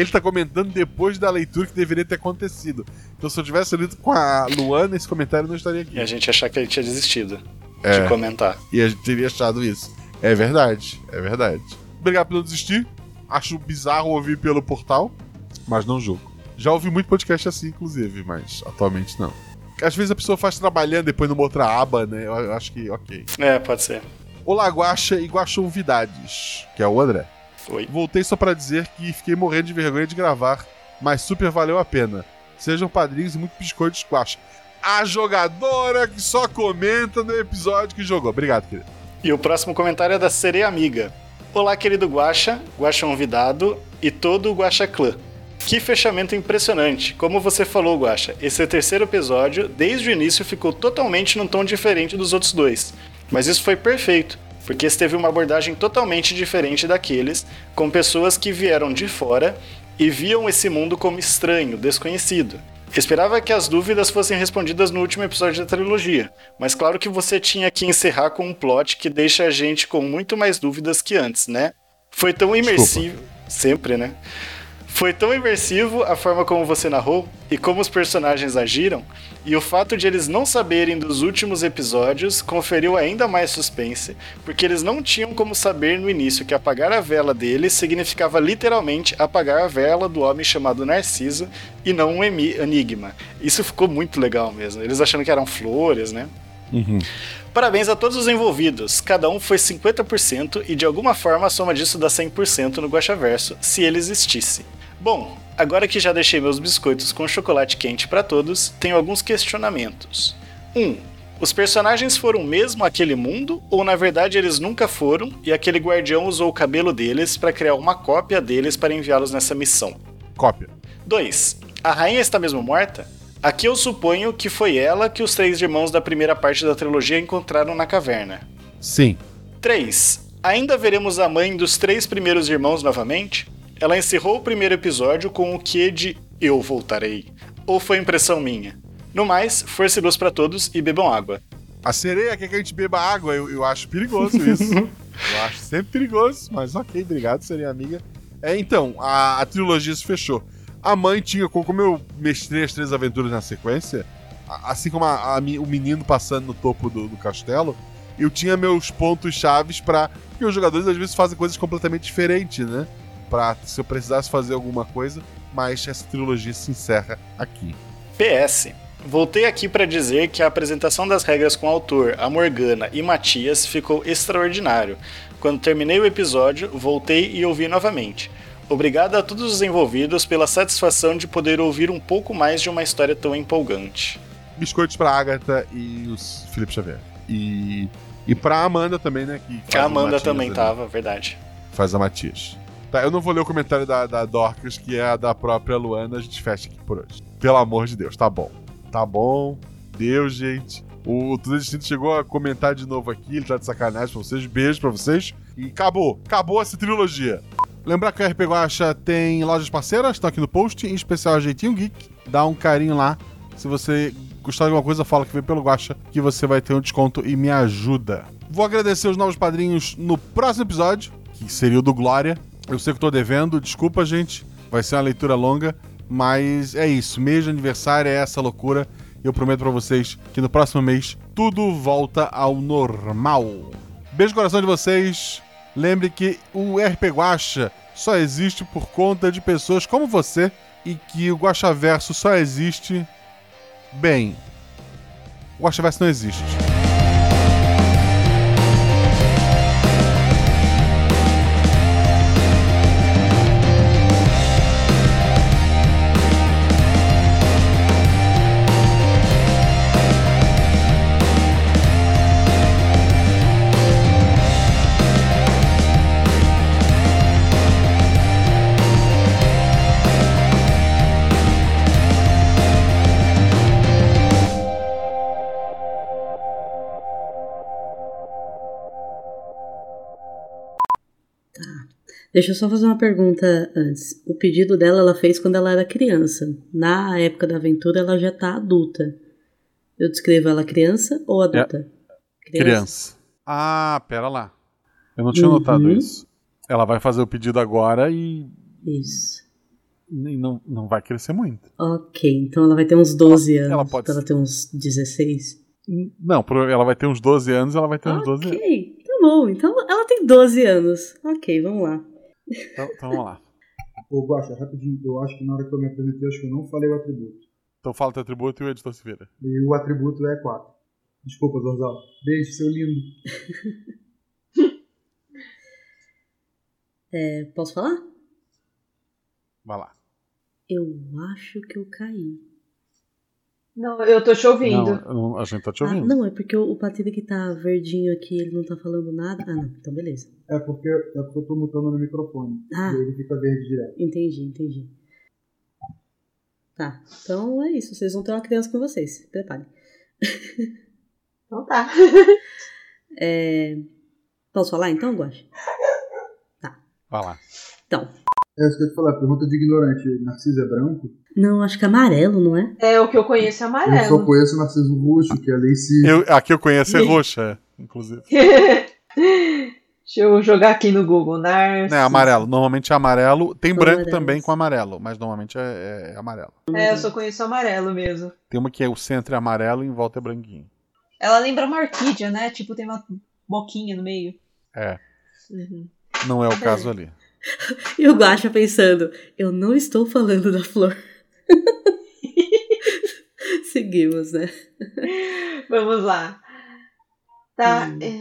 Ele tá comentando depois da leitura que deveria ter acontecido. Então se eu tivesse lido com a Luana, esse comentário não estaria aqui. E a gente achar que ele tinha desistido É. de comentar. E a gente teria achado isso. É verdade, é verdade. Obrigado por não desistir. Acho bizarro ouvir pelo portal, mas não julgo. Já ouvi muito podcast assim, inclusive, mas atualmente não. Às vezes a pessoa faz trabalhando depois numa outra aba, né? Eu acho que ok. É, pode ser. Olá, Guaxa e Guaxovidades, que é o André. Oi. Voltei só pra dizer que fiquei morrendo de vergonha de gravar, mas super valeu a pena. Sejam padrinhos e muito biscoitos Guaxa. A jogadora que só comenta no episódio que jogou. Obrigado, querido. E o próximo comentário é da Sereia Amiga. Olá, querido Guaxa, Guaxa Convidado e todo o Guaxa Clã. Que fechamento impressionante. Como você falou, Guaxa, esse terceiro episódio, desde o início, ficou totalmente num tom diferente dos outros dois. Mas isso foi perfeito, porque teve uma abordagem totalmente diferente daqueles, com pessoas que vieram de fora e viam esse mundo como estranho, desconhecido. Esperava que as dúvidas fossem respondidas no último episódio da trilogia, mas claro que você tinha que encerrar com um plot que deixa a gente com muito mais dúvidas que antes, né? Foi tão imersivo. Sempre, né? Foi tão imersivo a forma como você narrou e como os personagens agiram, e o fato de eles não saberem dos últimos episódios conferiu ainda mais suspense, porque eles não tinham como saber no início que apagar a vela deles significava literalmente apagar a vela do homem chamado Narciso e não um enigma. Isso ficou muito legal mesmo. Eles achando que eram flores, né? Parabéns a todos os envolvidos. Cada um foi 50% e de alguma forma a soma disso dá 100% no Guaxaverso, se ele existisse. Bom, agora que já deixei meus biscoitos com chocolate quente para todos, tenho alguns questionamentos. 1. Um, os personagens foram mesmo aquele mundo ou na verdade eles nunca foram e aquele guardião usou o cabelo deles para criar uma cópia deles para enviá-los nessa missão? Cópia. 2. A rainha está mesmo morta? Aqui eu suponho que foi ela que os três irmãos da primeira parte da trilogia encontraram na caverna. Sim. 3. Ainda veremos a mãe dos três primeiros irmãos novamente? Ela encerrou o primeiro episódio com o que de Eu voltarei. Ou foi impressão minha? No mais, força e luz pra todos e bebam água. A sereia quer que a gente beba água. Eu, eu acho perigoso isso. eu acho sempre perigoso, mas ok, obrigado, sereia amiga. É, então, a, a trilogia se fechou. A mãe tinha, co- como eu mestrei as três aventuras na sequência, a- assim como a- a o menino passando no topo do, do castelo, eu tinha meus pontos chaves pra. Porque os jogadores às vezes fazem coisas completamente diferentes, né? Pra se eu precisasse fazer alguma coisa, mas essa trilogia se encerra aqui. PS. Voltei aqui para dizer que a apresentação das regras com o autor, a Morgana e Matias ficou extraordinário. Quando terminei o episódio, voltei e ouvi novamente. Obrigado a todos os envolvidos pela satisfação de poder ouvir um pouco mais de uma história tão empolgante. biscoitos pra Agatha e os Felipe Xavier. E, e pra Amanda também, né? Que A Amanda Matias também ali. tava, verdade. Faz a Matias. Tá, eu não vou ler o comentário da, da Dorcas, que é a da própria Luana. A gente fecha aqui por hoje. Pelo amor de Deus, tá bom. Tá bom. Deus, gente. O Tudo Distinto chegou a comentar de novo aqui. Ele tá de sacanagem pra vocês. Beijo pra vocês. E acabou. Acabou essa trilogia. Lembrar que o RP Guacha tem lojas parceiras, estão aqui no post, em especial a Jeitinho Geek. Dá um carinho lá. Se você gostar de alguma coisa, fala que veio pelo Guacha, que você vai ter um desconto e me ajuda. Vou agradecer os novos padrinhos no próximo episódio, que seria o do Glória. Eu sei que tô devendo, desculpa, gente. Vai ser uma leitura longa, mas é isso. Mês de aniversário é essa loucura. Eu prometo pra vocês que no próximo mês tudo volta ao normal. Beijo no coração de vocês. Lembre que o RP Guacha só existe por conta de pessoas como você e que o Guaxaverso só existe. Bem, o Guaxaverso não existe. Deixa eu só fazer uma pergunta antes. O pedido dela ela fez quando ela era criança. Na época da aventura ela já tá adulta. Eu descrevo ela criança ou adulta? Criança. Ah, pera lá. Eu não tinha Uhum. notado isso. Ela vai fazer o pedido agora e. Isso. E não, não vai crescer muito. Ok, então ela vai ter uns 12 anos. ela pode ela ter uns 16. Não, pro- ela vai ter uns 12 anos, ela vai ter uns 12 anos. Ok, tá bom. Então ela tem 12 anos. Ok, vamos lá. Então, então vamos lá. Ô, Guaxa, rapidinho, eu acho que na hora que eu me apresentei, eu acho que eu não falei o atributo. Então fala teu atributo e o editor se vira. E o atributo é 4. Desculpa, Zorzal. Beijo, seu lindo. É, posso falar? Vai lá. Eu acho que eu caí. Não, eu tô te ouvindo. Não, a gente tá te Ah, ouvindo. não, é porque o, Patrícia que tá verdinho aqui, ele não tá falando nada. Ah, não, então beleza. É porque, é porque eu tô mutando no microfone. Ah. E ele fica verde direto. Entendi, entendi. Tá, então é isso. Vocês vão ter uma criança com vocês. Se preparem. Então tá. É, Posso falar então, Guache? Vai lá. Então. É isso que eu ia te falar, pergunta de ignorante. Narciso é branco? Não, acho que é amarelo, não é? É o que eu conheço é Eu só amarelo. conheço o Narciso roxo, que é a Lacey. Eu, a que eu conheço é roxa, é, inclusive. Deixa eu jogar aqui no Google. Narciso. É amarelo. Normalmente é amarelo. Tem São branco amarelos. também com amarelo, mas normalmente é, é- é amarelo. É, eu só conheço amarelo mesmo. Tem uma que é o centro é amarelo e em volta é branquinho. Ela lembra uma orquídea, né? Tipo, tem uma boquinha no meio. É, Uhum. não é o caso ali. E o Guacha pensando, eu não estou falando da flor. Seguimos, né? Vamos lá. Tá. Hum. é,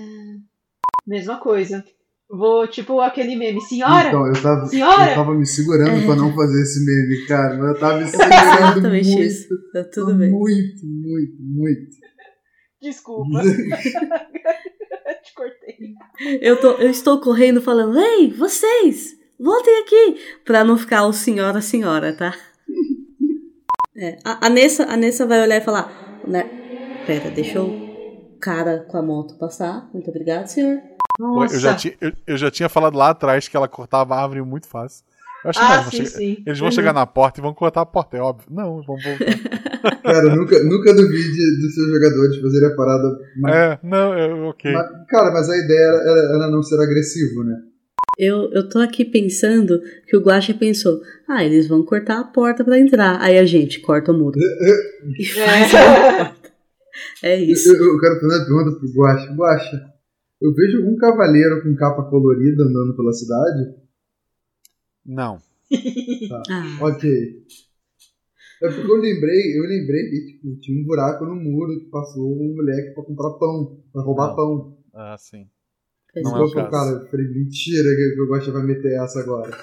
Mesma coisa. Vou, tipo, aquele meme. Senhora! Então, eu tava, Senhora! eu tava me segurando pra não fazer esse meme, cara. Mas eu tava me É segurando exatamente muito. isso. Tá tudo bem. Muito, muito, muito. Desculpa. Te cortei. Eu, tô, eu estou correndo falando, ei, vocês, voltem aqui, pra não ficar o senhora, senhora, tá? É, a, a, Nessa, a Nessa vai olhar e falar, né? Pera, deixa o cara com a moto passar. Muito obrigado, senhor. Pô, Eu já, tinha, eu, eu já tinha falado lá atrás que ela cortava a árvore muito fácil. Eu achei, Ah, não, eles vão sim, chegar- sim. Eles vão Uhum. chegar na porta e vão cortar a porta, é óbvio. Não, vão voltar. Cara, nunca, nunca duvide dos seus jogadores fazerem a parada. Mas, é, não, é ok. mas- cara, mas a ideia era, era- era não ser agressivo, né? Eu, eu tô aqui pensando que o Guacha pensou, ah, eles vão cortar a porta pra entrar. Aí a gente corta o muro. E faz a porta. É isso. Eu, eu quero fazer uma pergunta pro Guacha. Guacha, eu vejo algum cavaleiro com capa colorida andando pela cidade? Não. Tá. Ah, Ok. É porque eu lembrei, eu lembrei que tipo, tinha um buraco no muro que passou um moleque pra comprar pão, pra roubar Não. pão. Ah, sim. Faz Não é eu o falei, caso. cara, eu falei, mentira que o Guacha vai meter essa agora.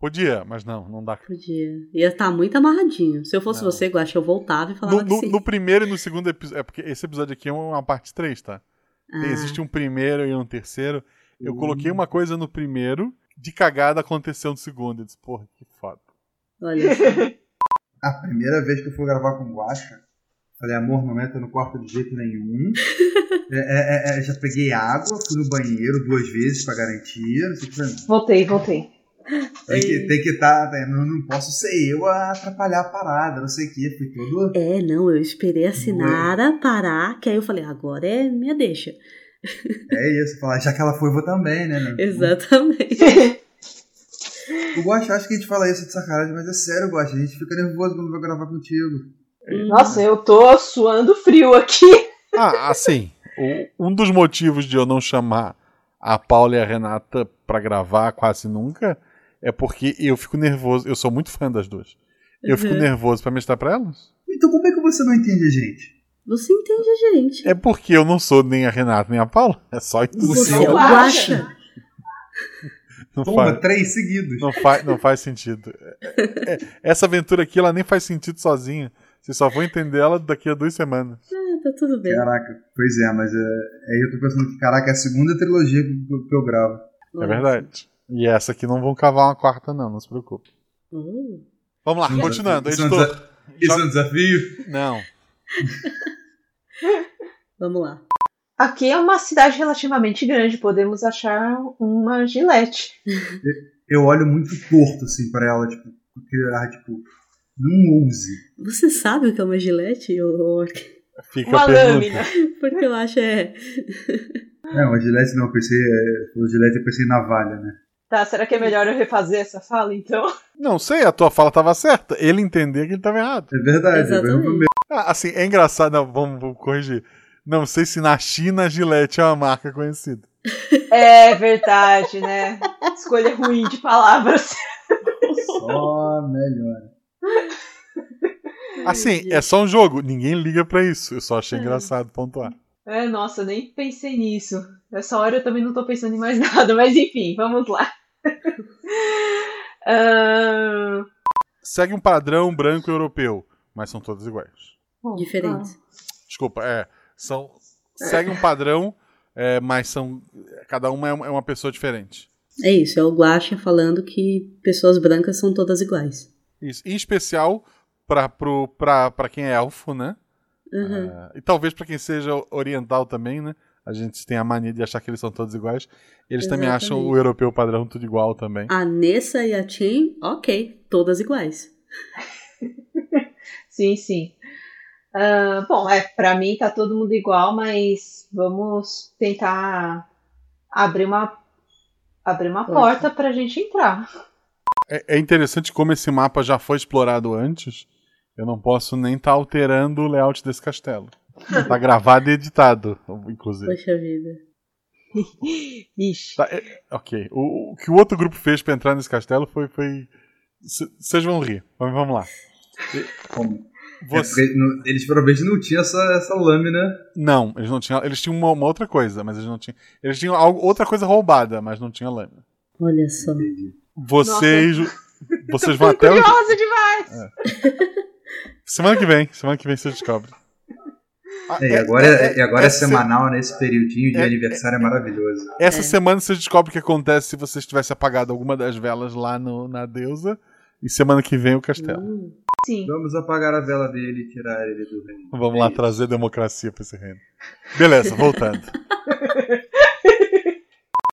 Podia, mas não, não dá. Podia. Ia estar muito amarradinho. Se eu fosse Não. você, Guacha, eu voltava e falava No, que no- sim. no primeiro e no segundo episódio. É porque esse episódio aqui é uma parte 3, tá? Ah, Existe um primeiro e um terceiro. Eu Hum. coloquei uma coisa no primeiro, de cagada aconteceu no segundo. Eu disse, porra, que foda. Olha só. A primeira vez que eu fui gravar com o Guacha, falei, amor, não entra no quarto de jeito nenhum. É, é, é, é, já peguei água, fui no banheiro duas vezes pra garantia. Não sei o que foi. Voltei, voltei. Tem que tem que tá, não, não posso ser eu a atrapalhar a parada, não sei o que. Fui todo. É, não, eu esperei a Sinara parar, que aí eu falei, agora é minha deixa. É isso, falar, já que ela foi, eu vou também, né? né? Exatamente. O Guacha acha que a gente fala isso de sacanagem, mas é sério, Guacha. A gente fica nervoso quando vai gravar contigo. Nossa, eu tô suando frio aqui. Ah, assim, o- um dos motivos de eu não chamar a Paula e a Renata pra gravar quase nunca é porque eu fico nervoso. Eu sou muito fã das duas. Eu fico Uhum. nervoso pra mestrar pra elas. Então como é que você não entende a gente? Você entende a gente. É porque eu não sou nem a Renata nem a Paula. É só isso. Você é o Guacha. Não Toma, faz, três seguidos. não, faz, não faz sentido. É- é- essa aventura aqui ela nem faz sentido sozinha. Vocês só vão entender ela daqui a duas semanas. Ah, tá tudo bem. Caraca, pois é, mas é, aí eu tô pensando que, caraca, é a segunda trilogia que, eu- que eu gravo. É verdade. E essa aqui não vão cavar uma quarta, não, não se preocupe. Oh. Vamos lá, continuando. Isso é um Editor. desa- Isso é um desafio? Não. Vamos lá. Aqui é uma cidade relativamente grande, podemos achar uma gilete. Eu olho muito torto, assim, pra ela, tipo, porque, ah, tipo, não ouse. Você sabe o que é uma gilete, orc? Fica Uma a pergunta. lâmina. Porque eu acho é. É, uma gilete não, eu pensei, é, falou gilete, eu pensei em navalha, né? Tá, será que é melhor eu refazer essa fala, então? Não sei, a tua fala tava certa. Ele entender que ele tava errado. É verdade, Exatamente. eu mesmo Ah, assim, é engraçado. Não, vamos, vamos corrigir. Não sei se na China a Gillette é uma marca conhecida. É verdade, né? Escolha ruim de palavras. só melhor. Assim, é só um jogo. Ninguém liga pra isso. Eu só achei engraçado pontuar. É, nossa, eu nem pensei nisso. Nessa hora eu também não tô pensando em mais nada, mas enfim, vamos lá. Ahn, Segue um padrão branco europeu, mas são todas iguais. Diferentes. Desculpa, é. São, segue um padrão, é, mas são. Cada uma é uma é pessoa diferente. É isso, é o Guaxa falando que pessoas brancas são todas iguais. Isso. Em especial pra quem é elfo, né? Uhum. É, e talvez pra quem seja oriental também, né? A gente tem a mania de achar que eles são todos iguais. Eles também acham Exatamente. o europeu padrão tudo igual também. A Nessa e a Chen, ok, todas iguais. Sim, sim. Ah, bom, é, pra mim tá todo mundo igual, mas vamos tentar abrir uma abrir uma Porta. porta pra gente entrar. É, é interessante como esse mapa já foi explorado antes. Eu não posso nem estar alterando o layout desse castelo. Tá gravado e editado, inclusive. Poxa vida. Ixi. Tá, é- ok. O, o que o outro grupo fez pra entrar nesse castelo foi. foi... Vocês vão rir. Vamos, vamos lá. Como? Você- É não- eles provavelmente não tinham essa, essa lâmina. Não, eles não tinham. Eles tinham uma, uma outra coisa, mas eles não tinham. Eles tinham algo, outra coisa roubada, mas não tinha lâmina. Olha só. Vocês. Vocês vão até o. curiosa demais! Semana que vem. Semana que vem você descobre. Ah, É, e agora é, e agora é essa se- semanal nesse periodinho de é- aniversário é maravilhoso. Essa É. semana você descobre o que acontece se você tivesse apagado alguma das velas lá no, na deusa. E semana que vem o castelo. Hum, Sim. Vamos apagar a vela dele e tirar ele do reino. Vamos lá trazer democracia pra esse reino. Beleza, voltando.